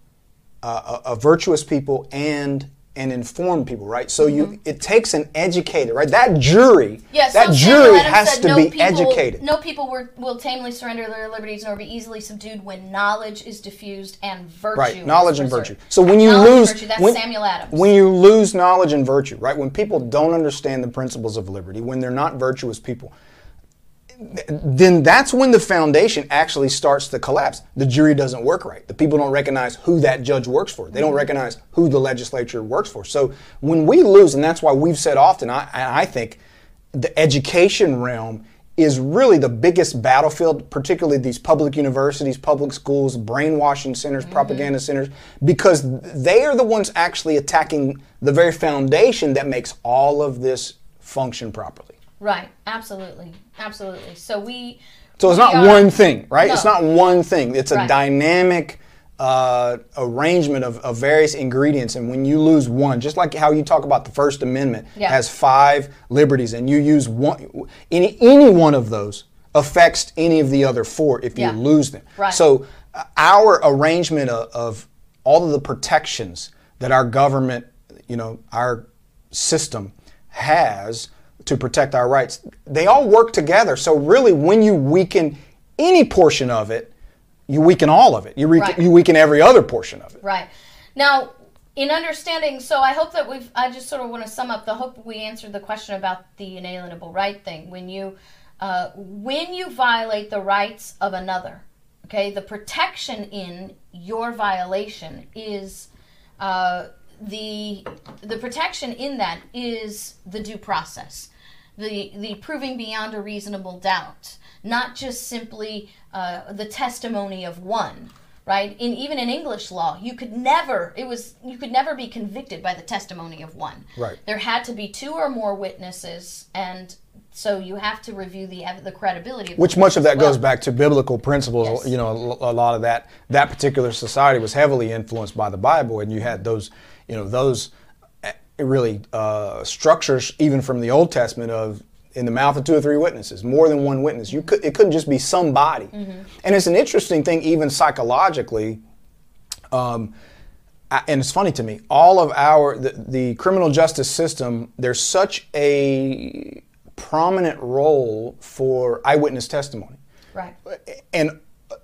uh, a, a virtuous people and an inform people, right? So you it takes an educated, right? That jury, Mm-hmm. Yeah, that jury has to no be people, educated. No people were, will tamely surrender their liberties nor be easily subdued when knowledge is diffused and virtue. Right, knowledge and virtue. So when you Knowledge lose, virtue, that's when, Samuel Adams. when you lose knowledge and virtue, right? When people don't understand the principles of liberty, when they're not virtuous people, then that's when the foundation actually starts to collapse. The jury doesn't work right. The people don't recognize who that judge works for. They don't Mm-hmm. recognize who the legislature works for. So when we lose, and that's why we've said often, I, I think the education realm is really the biggest battlefield, particularly these public universities, public schools, brainwashing centers, Mm-hmm. propaganda centers, because they are the ones actually attacking the very foundation that makes all of this function properly. Right, absolutely, absolutely. So we. So it's we not are- one thing, right? It's not one thing. It's a Right. dynamic uh, arrangement of, of various ingredients. And when you lose one, just like how you talk about the First Amendment Yeah. has five liberties, and you use one, any any one of those affects any of the other four if you Yeah. lose them. Right. So uh, our arrangement of, of all of the protections that our government, you know, our system has to protect our rights, they all work together. So really, when you weaken any portion of it, you weaken all of it. You, weaken Right. you weaken every other portion of it. Right. Now, in understanding, so I hope that we've, I just sort of want to sum up the hope we answered the question about the inalienable right thing. When you, uh, when you violate the rights of another, okay, the protection in your violation is, uh, the, the protection in that is the due process. The, the proving beyond a reasonable doubt, not just simply uh, the testimony of one right in even in english law you could never it was you could never be convicted by the testimony of one Right. there had to be two or more witnesses and so you have to review the the credibility the Which much of that as goes back to biblical principles. Yes. You know, a, a lot of that that particular society was heavily influenced by the Bible, and you had those, you know, those really uh, structures even from the Old Testament of in the mouth of two or three witnesses, more than one witness. You could it couldn't just be somebody. Mm-hmm. And it's an interesting thing, even psychologically. Um, I- and it's funny to me all of our the, the criminal justice system there's such a prominent role for eyewitness testimony right and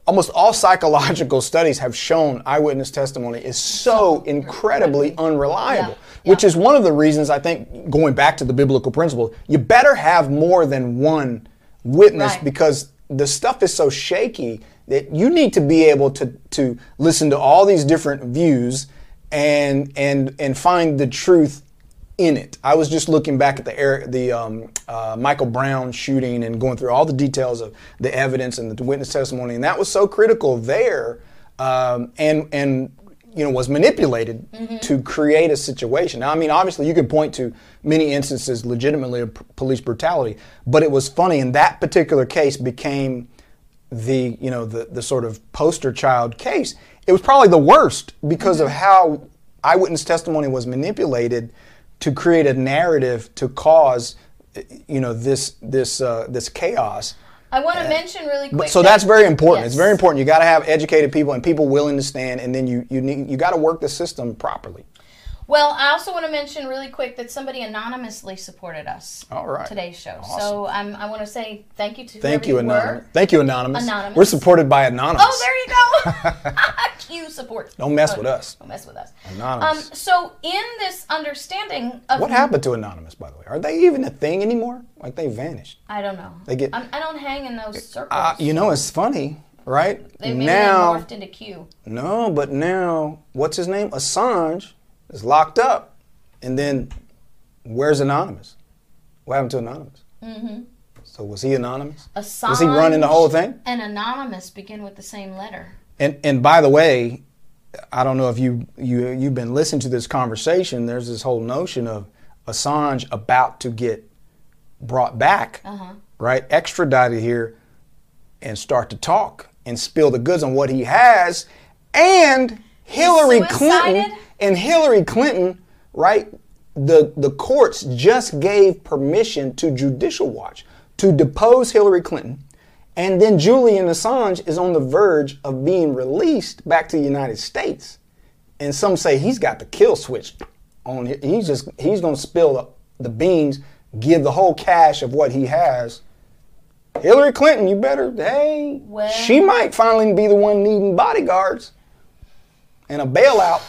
almost all psychological studies have shown eyewitness testimony is so incredibly unreliable Yeah, which yeah. is one of the reasons i think going back to the biblical principle you better have more than one witness Right. because the stuff is so shaky that you need to be able to to listen to all these different views and and and find the truth in it. I was just looking back at the air, the um, uh, Michael Brown shooting and going through all the details of the evidence and the witness testimony, and that was so critical there, um, and and you know was manipulated to create a situation. Now, I mean, obviously, you could point to many instances legitimately of p- police brutality, but it was funny in that particular case became the you know the the sort of poster child case. It was probably the worst because of how eyewitness testimony was manipulated to create a narrative to cause you know this this uh, this chaos. I want to mention really quick. But, so that's very important. It's very important. You got to have educated people and people willing to stand, and then you you need you got to work the system properly. Well, I also want to mention really quick that somebody anonymously supported us. All right. Today's show. Awesome. So um, I want to say thank you to Thank you, were. anonymous. Thank you, anonymous. Anonymous. We're supported by anonymous. Oh, there you go. [laughs] [laughs] Q support. Don't mess Oh, with us. Don't mess with us. Anonymous. Um, so in this understanding of What happened to anonymous, by the way? Are they even a thing anymore? Like they vanished. I don't know. They get- I'm, I don't hang in those circles. Uh, you know, it's funny, right? they now, they morphed into Q. no, but now, what's his name? Assange is locked up, and then where's anonymous? What happened to anonymous? Mm-hmm. So was he anonymous? Assange Was he running the whole thing? And anonymous begin with the same letter. And and by the way, I don't know if you you you've been listening to this conversation. There's this whole notion of Assange about to get brought back, Uh-huh. right? Extradited here, and start to talk and spill the goods on what he has, and Hillary Clinton? And Hillary Clinton, right? The the courts just gave permission to Judicial Watch to depose Hillary Clinton, and then Julian Assange is on the verge of being released back to the United States. And some say he's got the kill switch on. He's just he's going to spill the, the beans, give the whole cache of what he has. Hillary Clinton, you better hey. Well- she might finally be the one needing bodyguards and a bailout.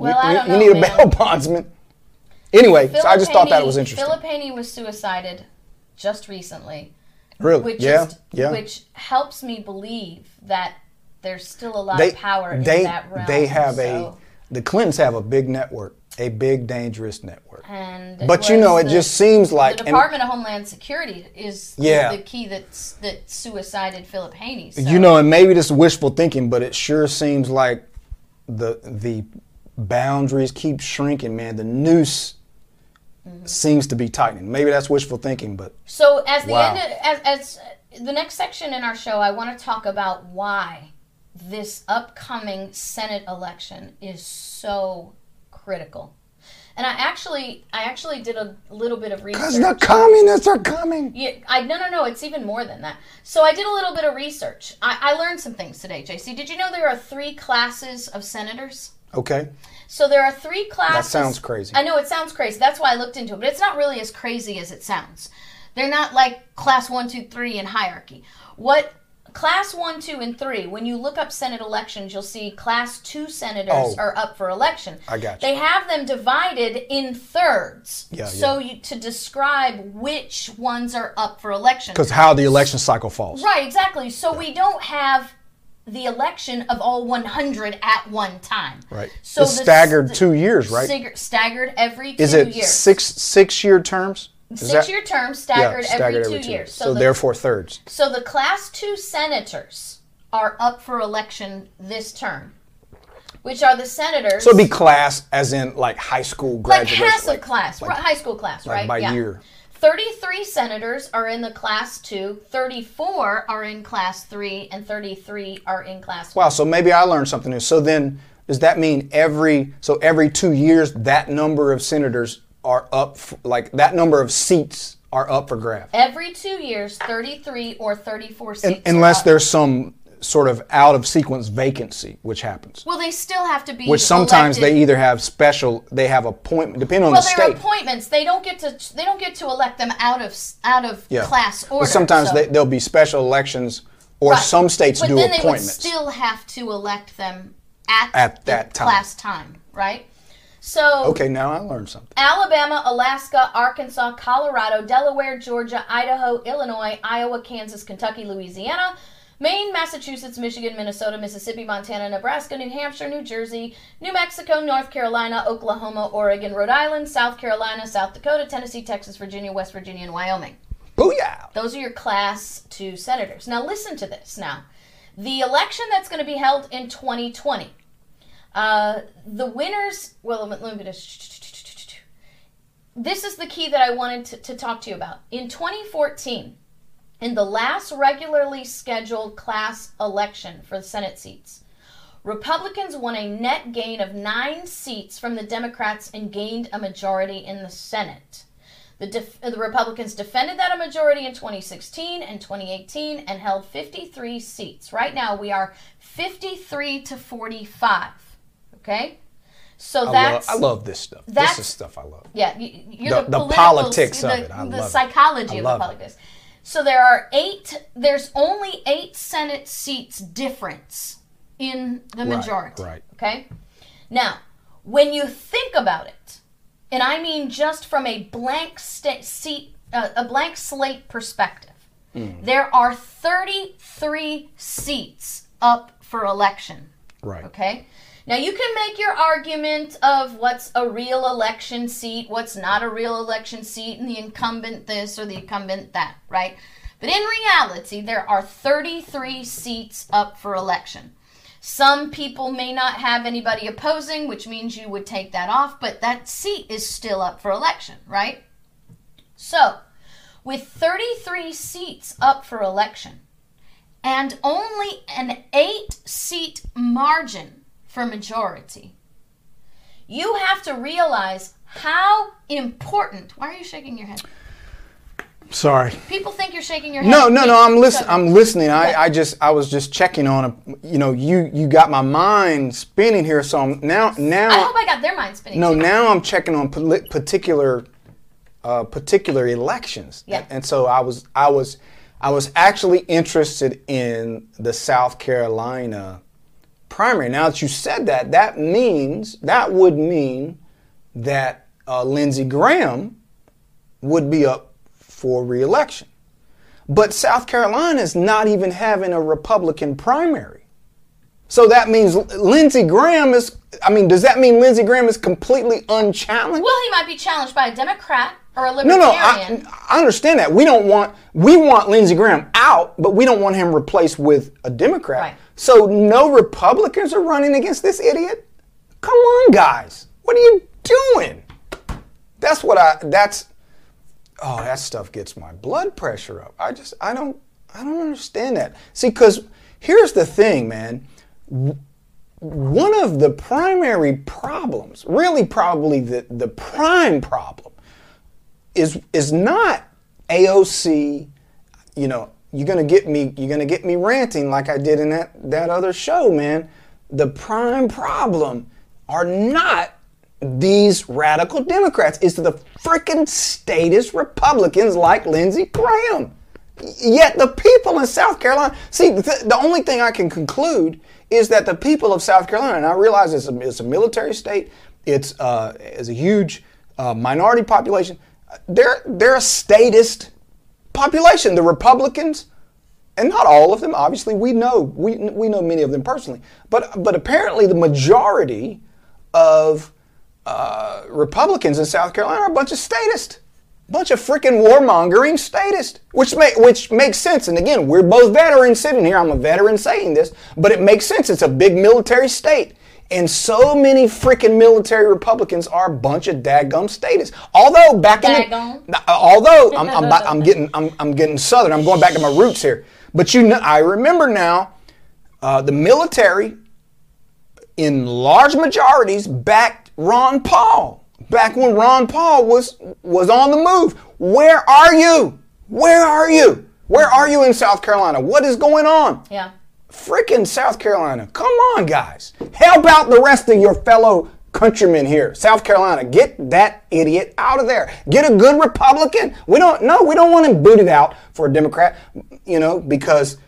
Well, you, I don't you know, need a bail [laughs] bondsman. Anyway, so I just thought that was interesting. Philip Haney was suicided just recently, really? which yeah, is, yeah. which helps me believe that there's still a lot they of power they in that realm. they have so- a the Clintons have a big network, a big dangerous network. and But you know, it just seems like the and- Department of Homeland Security is the- Yeah. the, key that's that suicided Philip Haney. So. You know, and maybe this is wishful thinking, but it sure seems like the the boundaries keep shrinking, man. The noose Mm-hmm. seems to be tightening. Maybe that's wishful thinking, but So as the Wow. end, of, as, as the next section in our show, I want to talk about why this upcoming Senate election is so critical. And I actually, I actually did a little bit of research. because the communists are coming. Yeah, I no no no. It's even more than that. So I did a little bit of research. I, I learned some things today, JC. Did you know there are three classes of senators? Okay, So there are three classes. that sounds crazy. I know it sounds crazy. That's why I looked into it, but it's not really as crazy as it sounds. They're not like class one, two, three in hierarchy. What class one, two, and three? When you look up Senate elections, you'll see class two senators Oh. are up for election. I got you. They have them divided in thirds, Yeah, so you to describe which ones are up for election. Because how the election cycle falls. Right, exactly. So we don't have the election of all 100 at one time. Right. So it's the- staggered the- two years, right? Staggered, staggered every two Is it years. six six year terms? Is Six that- year terms yeah, staggered, staggered every, two years. So, the, therefore thirds. so the class two senators are up for election this term, which are the senators. So it'd be class as in like high school like graduation. passive like- class, like- high school class, like right? by yeah. year. 33 senators are in the class two, 34 are in class three, and 33 are in class Wow, so maybe I learned something new. So then does that mean every so every 2 years that number of senators are up f like that number of seats are up for grabs? Every two years, 33 or 34 seats. Unless there's some sort of out of sequence vacancy which happens. Well, they still have to be. Which sometimes elected. they either have special they have appointment depending on Well, the state. appointments. They don't get to. They don't get to elect them out of out of Yeah. class order. But sometimes so- they, there'll be special elections or Right. some states but do then appointments. they would still have to elect them at, At that time. class time, right? So okay, now I learned something. Alabama, Alaska, Arkansas, Colorado, Delaware, Georgia, Idaho, Illinois, Iowa, Kansas, Kentucky, Louisiana, Maine, Massachusetts, Michigan, Minnesota, Mississippi, Montana, Nebraska, New Hampshire, New Jersey, New Mexico, North Carolina, Oklahoma, Oregon, Rhode Island, South Carolina, South Dakota, Tennessee, Texas, Virginia, West Virginia, and Wyoming. Booyah! Those are your class two senators. Now, listen to this. Now, the election that's going to be held in 2020, uh, the winners, well, let me just. This is the key that I wanted to, to talk to you about. In 2014, in the last regularly scheduled class election for the Senate seats, Republicans won a net gain of nine seats from the Democrats and gained a majority in the Senate. The, def- the, Republicans defended that a majority in 2016 and 2018 and held 53 seats. Right now, we are 53 to 45. Okay? So I that's. love, I love this stuff. This is stuff I love. Yeah, you, you're The- the, the politics of it. I the love it. psychology I of love the it. So there are eight. There's only eight Senate seats difference in the Right, majority. right. Okay. Now, when you think about it, and I mean just from a blank sta- seat, uh, a blank slate perspective, Mm. there are 33 seats up for election. Right. Okay. Now you can make your argument of what's a real election seat, what's not a real election seat, and the incumbent this or the incumbent that, right? But in reality, there are 33 seats up for election. Some people may not have anybody opposing, which means you would take that off, but that seat is still up for election, right? So, with 33 seats up for election and only an eight seat margin for majority, you have to realize how important. Why are you shaking your head? Sorry. People think you're shaking your head. No, no, no. I'm listening. I'm listening. I, I just, I was just checking on a. You know, you, you got my mind spinning here. So I'm now, now. I hope I got their mind spinning. No, too. now I'm checking on particular uh, particular elections. Yeah. And so I was I was I was actually interested in the South Carolina primary. Now that you said that, that means that would mean that uh, Lindsey Graham would be up for reelection. But South Carolina is not even having a Republican primary. So that means Lindsey Graham is, I mean, does that mean Lindsey Graham is completely unchallenged? Well, he might be challenged by a Democrat or a no, no, I, I understand that. We don't want, we want Lindsey Graham out, but we don't want him replaced with a Democrat. Right. So no Republicans are running against this idiot? Come on, guys. What are you doing? That's what I, that's, oh, that stuff gets my blood pressure up. I just, I don't, I don't understand that. See, because here's the thing, man. One of the primary problems, really probably the, the prime problem, is is not AOC. You know, you're gonna get me. You're gonna get me ranting like I did in that that other show, man. The prime problem are not these radical Democrats. It's the freaking statist Republicans like Lindsey Graham. Yet the people in South Carolina, see, the, the only thing I can conclude is that the people of South Carolina, and I realize it's a, it's a military state, it's, uh, it's a huge uh, minority population, they're, they're a statist population. The Republicans, and not all of them, obviously, we know, we, we know many of them personally, but, but apparently the majority of uh, Republicans in South Carolina are a bunch of statists bunch of freaking warmongering statists, which make which makes sense. And again, we're both veterans sitting here. I'm a veteran saying this, but it makes sense. It's a big military state. And so many freaking military Republicans are a bunch of dadgum statists. Although back in Daggum. the, although I'm, I'm, I'm [laughs] getting I'm, I'm getting southern. I'm going back to my roots here. But you know, I remember now, uh, the military in large majorities backed Ron Paul back when Ron Paul was was on the move. Where are you? Where are you? Where are you in South Carolina? What is going on? yeah. Frickin' South Carolina. Come on, guys. Help out the rest of your fellow countrymen here. South Carolina, get that idiot out of there. Get a good Republican. We don't no, we don't want him booted out for a Democrat, you know, because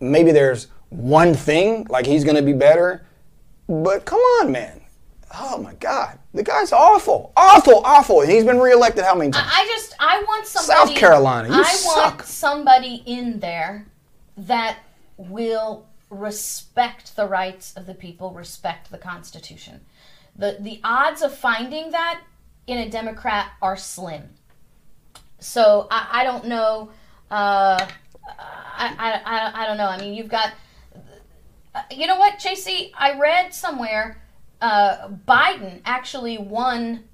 maybe there's one thing like he's going to be better. But come on, man. Oh my God, the guy's awful, awful, awful, and he's been reelected how many times? I just I want somebody South Carolina, you I suck. want somebody in there that will respect the rights of the people, respect the Constitution. The, the odds of finding that in a Democrat are slim. So I, I don't know. Uh, I, I, I, don't know. I mean, you've got. Uh, you know what, JC? I read somewhere uh, Biden actually won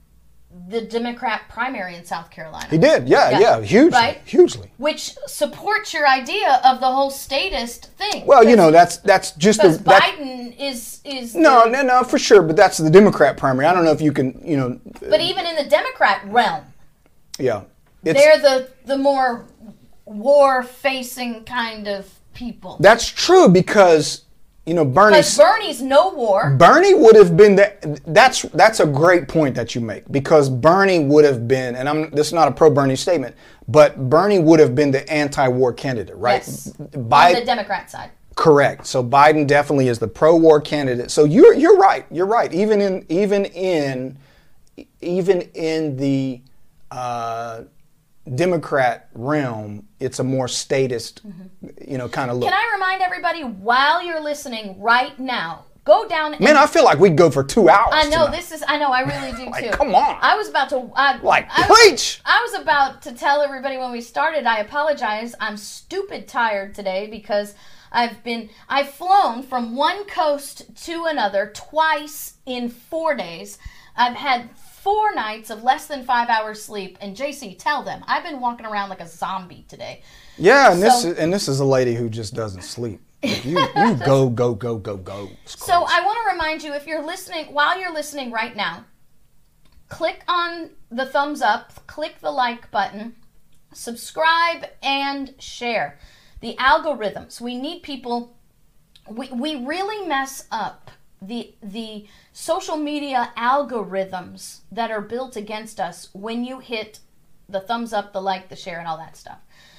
the Democrat primary in South Carolina. He did, yeah, Yeah. yeah, hugely, Right. hugely. which supports your idea of the whole statist thing. Well, you know, that's that's just the that, Biden is is no, the- no, no, for sure. But that's the Democrat primary. I don't know if you can, you know, but even in the Democrat realm, yeah, it's they're the the more war facing kind of people. that's true because you know Because Bernie's no war. Bernie would have been that. That's that's a great point that you make because Bernie would have been, and I'm this is not a pro Bernie statement, but Bernie would have been the anti-war candidate, right? Yes. On the Democrat side. correct. So Biden definitely is the pro-war candidate. So you're you're right. You're right. Even in even in even in the uh, Democrat realm, it's a more statist, you know, kind of look. Can I remind everybody while you're listening right now, go down Man, I feel like we'd go for two hours. I know tonight. this is. I know. I really do [laughs] Like, too. come on. I was about to. I, Like, I was- preach. I was about to tell everybody when we started. I apologize. I'm stupid tired today because I've been. I've flown from one coast to another twice in four days. I've had four nights of less than five hours sleep. And JC, tell them I've been walking around like a zombie today. Yeah, and this So- is, and this is a lady who just doesn't sleep. You you [laughs] go go go go go. So. I want to remind you if you're listening, while you're listening right now, click on the thumbs up, click the like button, subscribe, and share. The algorithms, we need people, we, we really mess up the, the social media algorithms that are built against us when you hit the thumbs up, the like, the share, and all that stuff.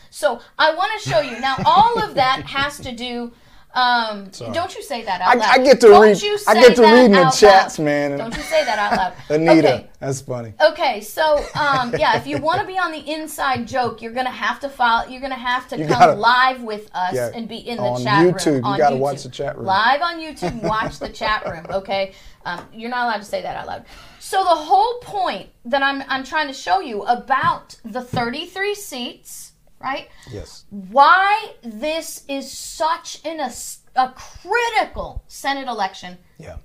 So I want to show you now. All of that has to do. Um, don't you say that out I- loud? I get to Don't read- you I get to read in the chats, loud. man. Don't you say that out loud? [laughs] Anita, Okay. that's funny. Okay, so um, [laughs] yeah, if you want to be on the inside joke, you're gonna have to file. You're gonna have to You come gotta- live with us Yeah, and be in the on chat YouTube, room. you on gotta YouTube. watch the chat room. Live on YouTube, watch the chat room. [laughs] Okay, um, you're not allowed to say that out loud. So the whole point that I'm I'm trying to show you about the 33 seats, right? Yes. Why this is such an a, a critical Senate election Yeah.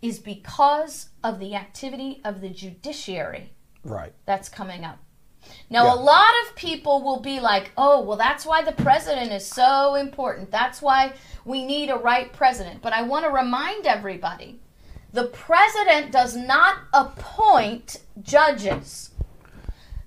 is because of the activity of the judiciary Right. that's coming up. Now, Yeah. a lot of people will be like, oh, well, that's why the president is so important. That's why we need a right president. But I want to remind everybody the president does not appoint judges.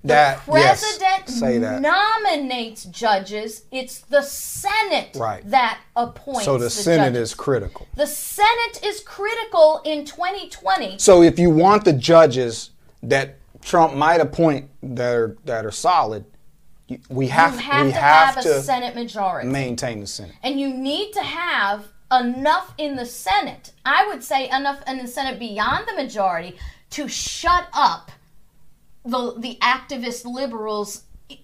The That president yes, say that. nominates judges. It's the Senate Right. that appoints so the, Senate judges. is critical. The Senate is critical in 2020. So if you want the judges that Trump might appoint that are that are solid, we have, have we to have, have, to a Senate majority. maintain the Senate. and you need to have enough in the Senate. I would say enough in the Senate beyond the majority to shut up the the activist liberals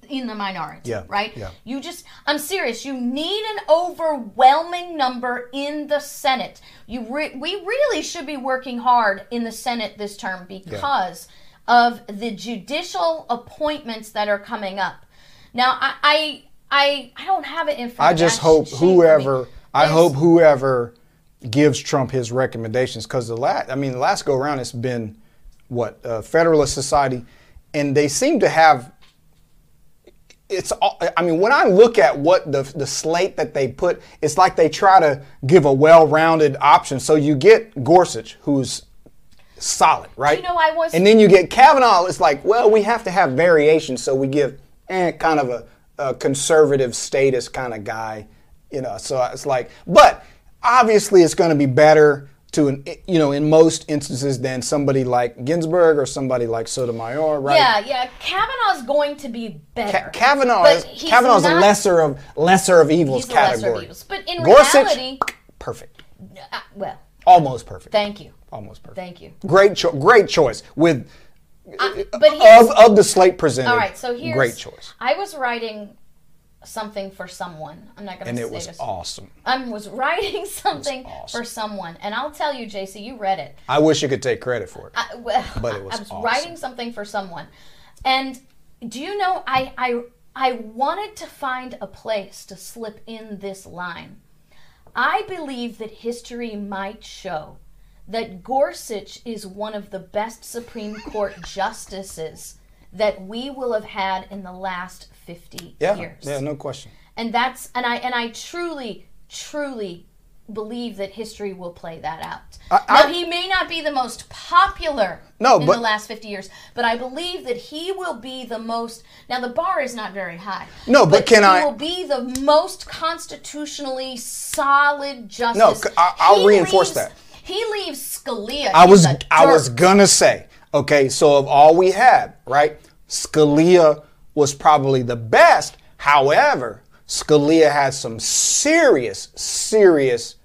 in the minority. Yeah, Right? yeah. You just I'm serious. You need an overwhelming number in the Senate. You re- we really should be working hard in the Senate this term because of the judicial appointments that are coming up. Now I I I, I don't have it in front I of me. just hope shame for me. whoever I hope whoever gives Trump his recommendations because the last I mean the last go around it's been what uh, Federalist Society and they seem to have it's all, I mean when I look at what the the slate that they put it's like they try to give a well-rounded option. So you get Gorsuch who's solid right? You know, I was- and then you get Kavanaugh. It's like well we have to have variation. So we give eh, kind of a, a conservative statist kind of guy you know. So it's like but obviously it's going to be better to an, you know in most instances than somebody like Ginsburg or somebody like Sotomayor right Yeah, yeah. Kavanaugh's going to be better. Ka- Kavanaugh is Kavanaugh's a lesser of lesser of evils lesser of category. evils. But in Gorsuch, reality- perfect, Uh, well, almost perfect, thank you, almost perfect. thank you. Great, cho- great choice with Uh, but of of the slate presented. all right. So here's great choice. I was writing something for someone. I'm not going to and it say was this. awesome. I was writing [laughs] something awesome. for someone, and I'll tell you, JC, you read it. I wish you could take credit for it. I, well, But it was I was awesome. writing something for someone, and do you know I I I wanted to find a place to slip in this line. I believe that history might show that Gorsuch is one of the best Supreme Court [laughs] justices that we will have had in the last 50 yeah, years. Yeah, no question. and that's and i and i truly truly believe that history will play that out. I- now I- he may not be the most popular No, in but- the last 50 years but i believe that he will be the most now the bar is not very high. No, but can he I- will be the most constitutionally solid justice. No, I, will He reinforce leaves- that. he leaves scalia I was I was gonna say, okay, so of all we had, right? Scalia was probably the best. However, Scalia had some serious, serious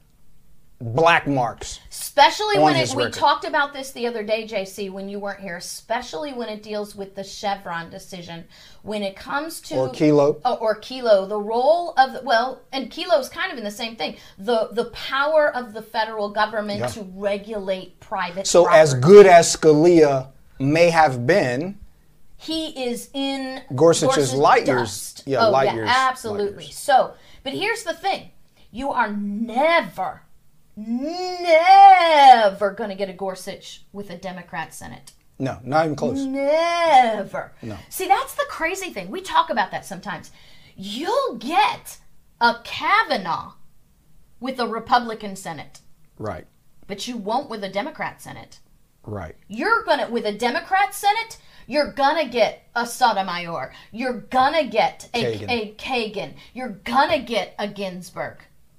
black marks. Especially when it, we record. talked about this the other day, JC, when you weren't here. Especially when it deals with the Chevron decision, when it comes to Or Kelo. Oh, or Kelo, the role of the, well, and Kelo's kind of in the same thing. The the power of the federal government Yeah. to regulate private. So as good as Scalia may have been, he is in Gorsuch's light years- yeah, oh, light yeah, years- light absolutely. years. So, but here's the thing: you are never, never going to get a Gorsuch with a Democrat Senate. no, not even close. Never. No. See, that's the crazy thing. We talk about that sometimes. You'll get a Kavanaugh with a Republican Senate, Right, but you won't with a Democrat Senate. right. You're gonna with a Democrat Senate, you're gonna get a Sotomayor. You're gonna get a Kagan. a Kagan. You're gonna get a Ginsburg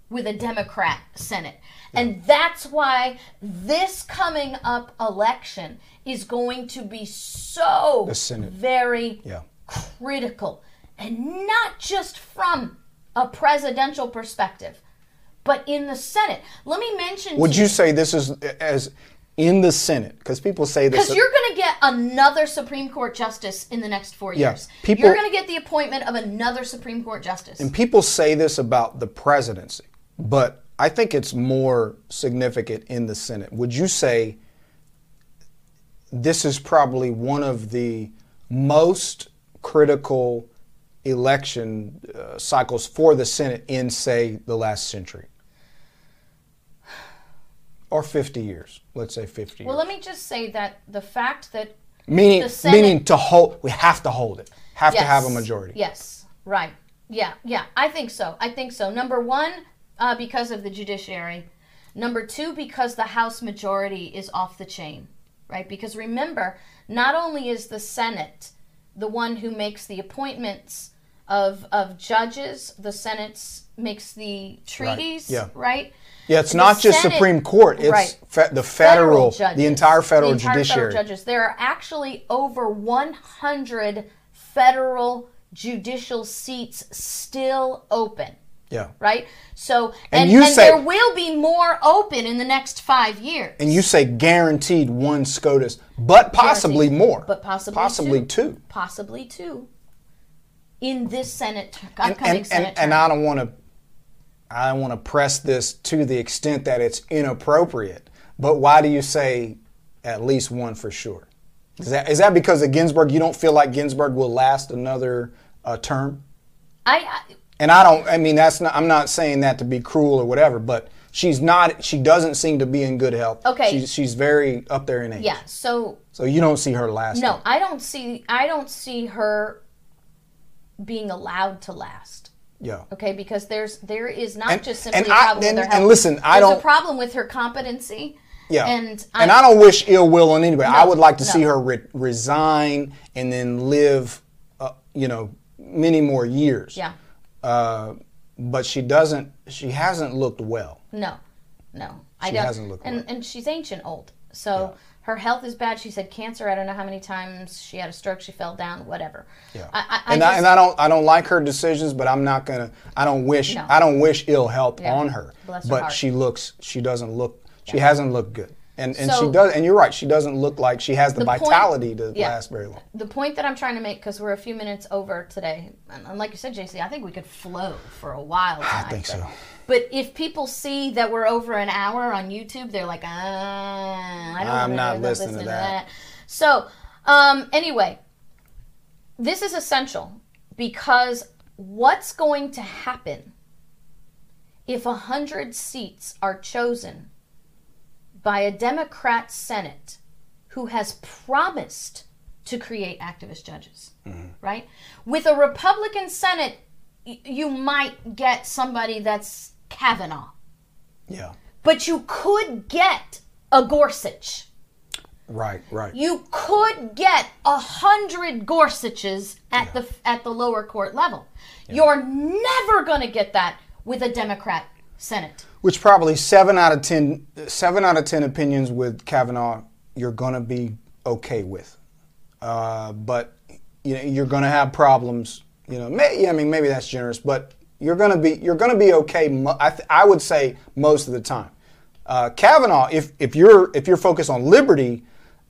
with a Democrat Senate. And that's why this coming up election is going to be so very Yeah. critical. And not just from a presidential perspective, but in the Senate. Let me mention Would to you say this is as in the Senate? Because people say this. Because you're going to get another Supreme Court justice in the next four Yeah, years. people- you're going to get the appointment of another Supreme Court justice. And people say this about the presidency, but I think it's more significant in the Senate. Would you say this is probably one of the most critical election uh, cycles for the Senate in, say, the last century? Or 50 years, let's say 50 well, years. let me just say that the fact that meaning, the Senate- meaning to hold, we have to hold it, have to have a majority. Yes, right. Yeah, yeah. I think so. I think so. Number one, uh, because of the judiciary. Number two, because the House majority is off the chain, right? Because remember, not only is the Senate the one who makes the appointments of of judges, the Senate makes the treaties, yeah. right? Yeah, it's The not just Senate- Supreme Court; it's right. fe- the federal, judges, the entire federal the entire judiciary. Federal judges. There are actually over 100 federal judicial seats still open. Yeah, Right, so And and, you and say- there will be more open in the next five years. and you say guaranteed one SCOTUS, but possibly Guaranteed. more, but possibly possibly two. two. possibly two, in this Senate upcoming and, Senate and, and. I don't want to, I don't want to press this to the extent that it's inappropriate. But why do you say at least one for sure? Is that is that because of Ginsburg? You don't feel like Ginsburg will last another uh, term? I, I And I don't. I mean, that's not. I'm not saying that to be cruel or whatever. But she's not. She doesn't seem to be in good health. Okay. She's she's very up there in age. yeah. So So you don't see her last. no, I don't see. I don't see her being allowed to last. Yeah. Okay, because there's there is not And- just simply and a I- problem and- with her and listen, I there's don't- a problem with her competency. Yeah. and and I don't wish ill will on anybody. I would like to no. see her re- resign and then live, uh, you know, many more years. Yeah. Uh, but she doesn't. She hasn't looked well. No, no, I She don't. hasn't looked and well. and she's ancient old, so her health is bad. She said cancer. I don't know how many times she had a stroke. She fell down. Whatever. Yeah. I, I, and I just, and I don't. I don't like her decisions, but I'm not gonna. I don't wish. No. I don't wish ill health Yeah. on her. Bless her but heart. she looks. She doesn't look. She hasn't looked good. And and So- she does. And you're right. She doesn't look like she has the, The point- vitality to yeah. last very long. the point that I'm trying to make, because we're a few minutes over today, and, and like you said, JC, I think we could flow for a while. I think so. But if people see that we're over an hour on YouTube, they're like, ah, I don't I'm not listening to that. So, um, anyway, this is essential because what's going to happen if a hundred seats are chosen by a Democrat Senate who has promised to create activist judges, mm-hmm. right? With a Republican Senate, y- you might get somebody that's Kavanaugh, Yeah. but you could get a Gorsuch. Right. Right. You could get a hundred Gorsuches at the at the lower court level. You're never going to get that with a Democrat Senate. Which probably seven out of ten, seven out of ten opinions with Kavanaugh, you're gonna be okay with, uh, but you know you're gonna have problems. You know, may, yeah, I mean maybe that's generous, but you're gonna be you're gonna be okay. I, th- I would say most of the time. Uh, Kavanaugh, if if you're if you're focused on liberty,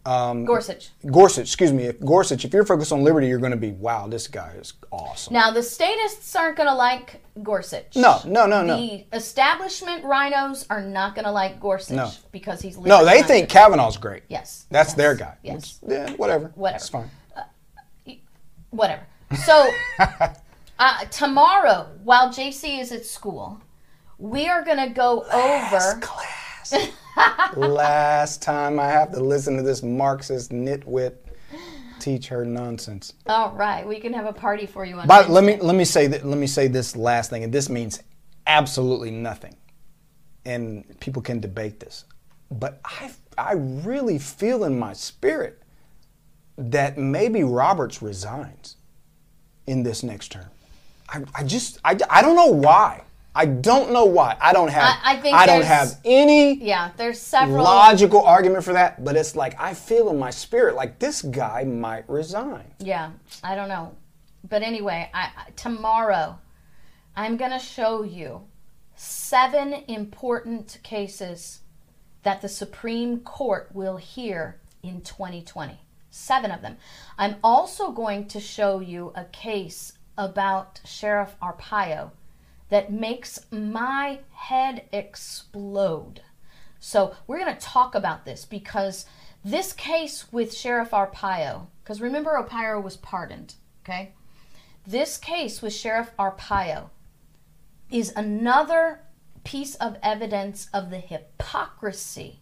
um, Gorsuch. Gorsuch, excuse me, if Gorsuch, if you're focused on liberty, you're gonna be wow, this guy is awesome. Now the statists aren't going to like Gorsuch. No, no, no, no. The establishment RINOs are not going to like Gorsuch No. because he's No, they think Kavanaugh's great. yes. That's yes, their guy. Yes. Which, yeah, whatever. Whatever. It's fine. whatever. So [laughs] uh, tomorrow, while JC is at school, we are going to go over. class. Last time I have to listen to this Marxist nitwit teach her nonsense. All right, we can have a party for you on. But let me let me say that let me say this last thing, and this means absolutely nothing. And people can debate this, but I I really feel in my spirit that maybe Roberts resigns in this next term. I, I just I, I don't know why. I don't know why. I don't have I- I think don't have any Yeah, there's several. logical argument for that, but it's like I feel in my spirit like this guy might resign. Yeah, I don't know, but anyway, I, I- tomorrow I'm gonna show you seven important cases that the Supreme Court will hear in 2020. Seven of them. I'm also going to show you a case about Sheriff Arpaio that makes my head explode. So we're going to talk about this because this case with Sheriff Arpaio, because remember Arpaio was pardoned, okay? This case with Sheriff Arpaio is another piece of evidence of the hypocrisy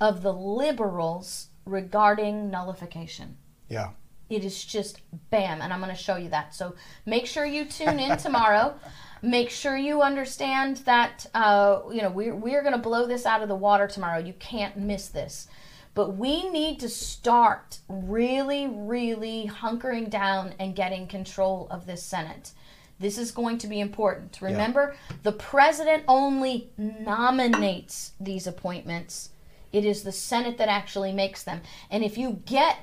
of the liberals regarding nullification. Yeah. It is just bam, and I'm going to show you that. So make sure you tune in tomorrow. [laughs] Make sure you understand that uh, you know we're we're going to blow this out of the water tomorrow. You can't miss this. But we need to start really, really hunkering down and getting control of this Senate. This is going to be important. Remember, the president only nominates these appointments. It is the Senate that actually makes them. And if you get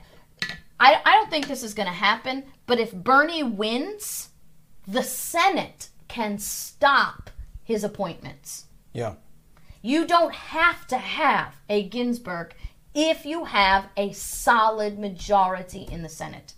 I, I don't think this is going to happen, but if Bernie wins, the Senate can stop his appointments. Yeah. You don't have to have a Ginsburg if you have a solid majority in the Senate.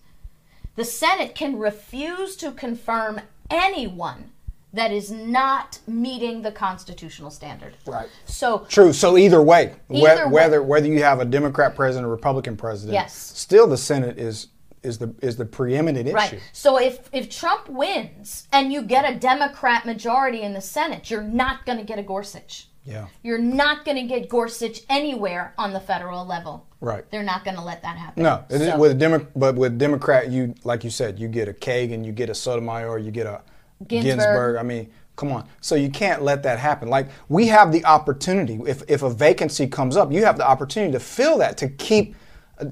The Senate can refuse to confirm anyone that is not meeting the constitutional standard. Right. So True. So either way, Either way. whether whether you have a Democrat president or Republican president, Yes. still the Senate is is the is the preeminent issue. Right. So if if Trump wins and you get a Democrat majority in the Senate, you're not going to get a Gorsuch. Yeah. You're not going to get Gorsuch anywhere on the federal level. Right. They're not going to let that happen. No, So- with a Demo- but with Democrat, you like you said, you get a Kagan, you get a Sotomayor, you get a Ginsburg. Ginsburg. I mean, come on. So you can't let that happen. Like we have the opportunity. If if a vacancy comes up, you have the opportunity to fill that to keep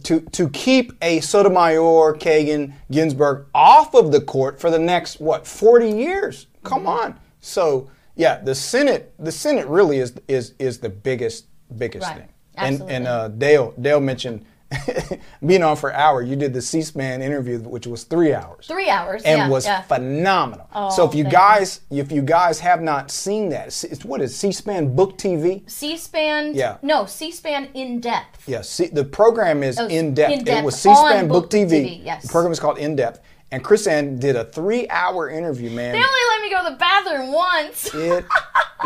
to to keep a Sotomayor, Kagan, Ginsburg off of the court for the next what forty years. Come Mm-hmm. on. So yeah, the Senate the Senate really is is is the biggest biggest Right. thing. And Absolutely. and uh, Dale Dale mentioned [laughs] being on for an hour. You did the C-SPAN interview, which was three hours. Three hours. and yeah, was yeah. phenomenal. Oh, so if you guys, if you guys have not seen that, it's, what is C-SPAN Book TV? C-SPAN. Yeah. No, C-SPAN in depth. Yes, see, the program is in depth. In Depth It was C-SPAN Book Book TV. TV, yes. The program is called In Depth, and KrisAnne did a three-hour interview. Man, They only let me go to the bathroom once. [laughs] it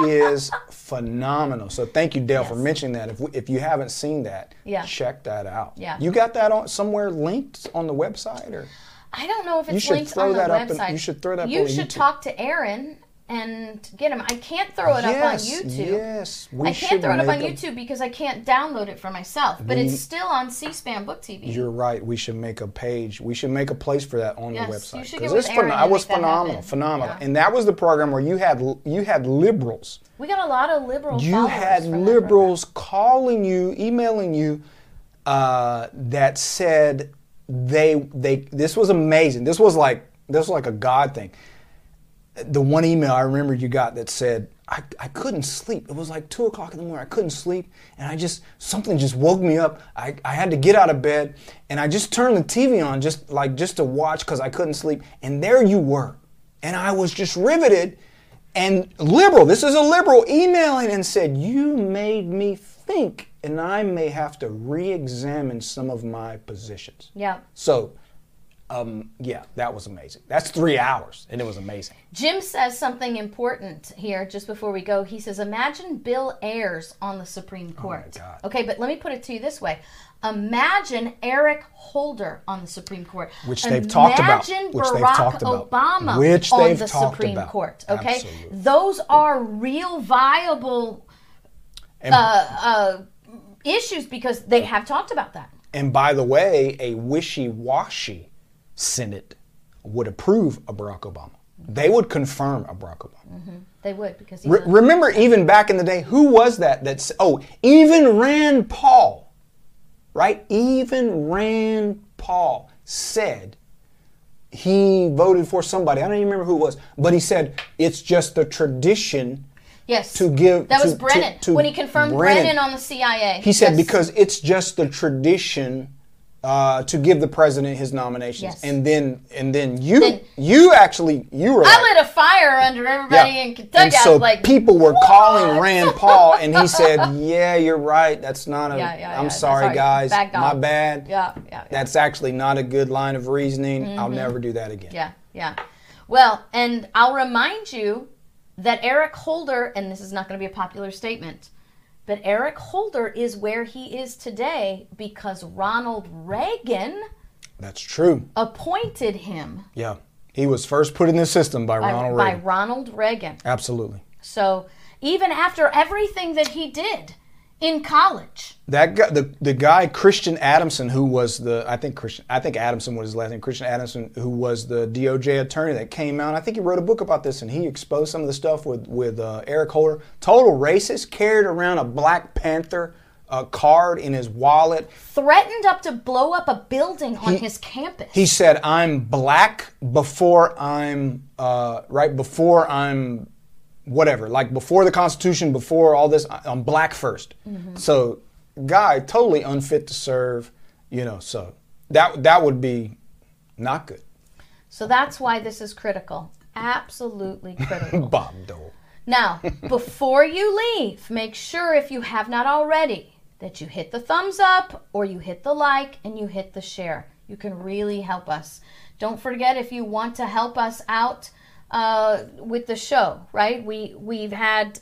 is [laughs] phenomenal. So thank you, Dale, for mentioning that. If we, if you haven't seen that, Yeah. check that out. Yeah. you got that on somewhere linked on the website, or I don't know if it's linked on the that up in- website. you should throw that up You should YouTube. talk to Aaron and get him. I can't throw it up on YouTube. yes, we I can't throw it up on a- YouTube because I can't download it for myself. But We- it's still on C-SPAN Book TV. You're right. We should make a page. We should make a place for that on Yes, the you website should 'Cause get with it's Aaron phenom- and it was phenomenal, phenomenal. Yeah. And that was the program where you had you had liberals. we got a lot of liberals. You had liberals calling you, emailing you, uh, that said they they. This was amazing. This was like this was like a God thing. The one email I remember you got that said. I, I couldn't sleep. It was like two o'clock in the morning. I couldn't sleep, and I just something just woke me up. I, I had to get out of bed, and I just turned the TV on just like just to watch because I couldn't sleep. And there you were, and I was just riveted. And liberal, this is a liberal emailing and said, You made me think, and I may have to re examine some of my positions. Yeah. So, um, yeah, that was amazing. That's three hours, and it was amazing. Jim says something important here just before we go. He says, Imagine Bill Ayers on the Supreme Court. Oh. Okay, but let me put it to you this way Imagine Eric Holder on the Supreme Court. Which they've talked about. Imagine Which they've Barack talked about. Obama Which on the Supreme about. Court. Okay? Absolutely. Those are real viable And, uh, uh, issues because they have talked about that. and by the way, a wishy washy Senate would approve of Barack Obama. They would confirm a Barack Obama. Mm-hmm. They would because Re- remember, even back in the day, who was that? That's oh, even Rand Paul, right? Even Rand Paul said he voted for somebody. I don't even remember who it was, but he said it's just the tradition yes to give. That was to- to- Brennan to when he confirmed Brennan, on the CIA. He said Yes. because it's just the tradition. Uh, to give the president his nominations, Yes. and then and then you Then- you actually you were I like, lit a fire under everybody in Kentucky. And so I was like, people were calling Rand [laughs] Paul, and he said, "Yeah, you're right. That's not a. Yeah, yeah, yeah, sorry, sorry. guys. Bad. My bad. Yeah, yeah, yeah. That's actually not a good line of reasoning. I'll never do that again." Yeah, yeah. Well, and I'll remind you that Eric Holder, and this is not going to be a popular statement, but Eric Holder is where he is today because Ronald Reagan That's true. appointed him Yeah, he was first put in the system by, by, Ronald by Ronald Reagan. Absolutely. So even after everything that he did in college, That guy, the the guy Christian Adamson, who was the I think Christian I think Adamson was his last name. Christian Adamson, who was the DOJ attorney that came out. I think he wrote a book about this, and he exposed some of the stuff with with uh, Eric Holder. Total racist, carried around a Black Panther uh, card in his wallet. threatened up to blow up a building on his campus. He said, "I'm black before I'm uh, right before I'm whatever, like before the Constitution, before all this. I'm black 1st mm-hmm. So, guy totally unfit to serve. You know, so that that would be not good. so that's why this is critical. Absolutely [laughs] critical. Bob Dole. Now, [laughs] before you leave, make sure if you have not already that you hit the thumbs up or you hit the like and you hit the share. You can really help us. Don't forget if you want to help us out uh, with the show, right? We we've had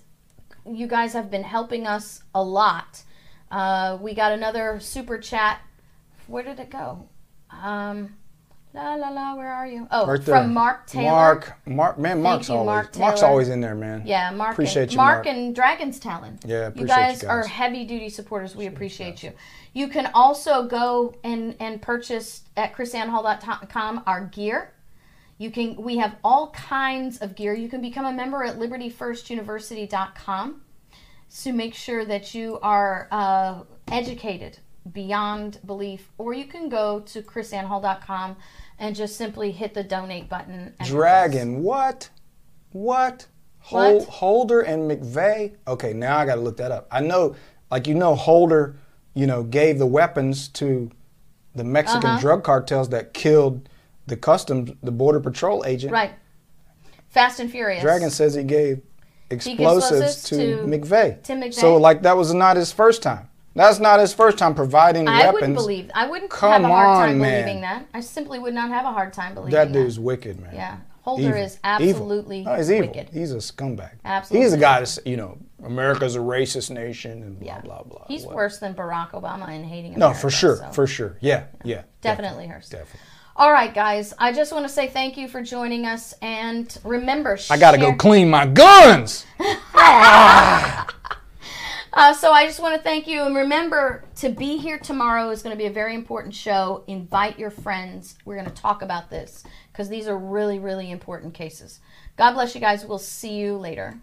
you guys have been helping us a lot. Uh, we got another super chat. Where did it go? Um, la la la. Where are you? Oh, Right from Mark Taylor. Mark, Mark, man, Mark's you, always Mark Mark's always in there, man. Yeah, Mark. Appreciate and, you, Mark, Mark. and Dragon's Talon. Yeah, appreciate you guys, you guys. are heavy duty supporters. We appreciate you. You can also go and and purchase at krisannehall.com our gear. You can. We have all kinds of gear. You can become a member at libertyfirstuniversity.com. So make sure that you are uh, educated beyond belief, or you can go to krisannehall.com and just simply hit the donate button. Dragon, what? What? Hol- What? Holder and McVeigh? Okay, now I got to look that up. I know, like you know, Holder you know, gave the weapons to the Mexican Uh-huh. drug cartels that killed the customs, the border patrol agent. Right. Fast and Furious. Dragon says he gave explosives, to, to McVeigh. Tim McVeigh. So like that was not his first time. That's not his first time providing I weapons. I wouldn't believe. I wouldn't Come have a hard time on, man. believing that. I simply would not have a hard time believing that that. dude's wicked, man. Yeah. Holder Evil. is Evil. absolutely Oh, he's evil. wicked. He's a scumbag. Absolutely. He's a guy that's you know America's a racist nation and blah Yeah. blah blah. He's What- worse than Barack Obama in hating America. No, for sure, so. for sure. Yeah, yeah. Definitely hers. Definitely. All right, guys. I just want to say thank you for joining us, and remember, I gotta go clean my guns. [laughs] [laughs] Uh, so I just want to thank you, and remember to be here tomorrow is going to be a very important show. Invite your friends. We're going to talk about this because these are really, really important cases. God bless you guys. We'll see you later.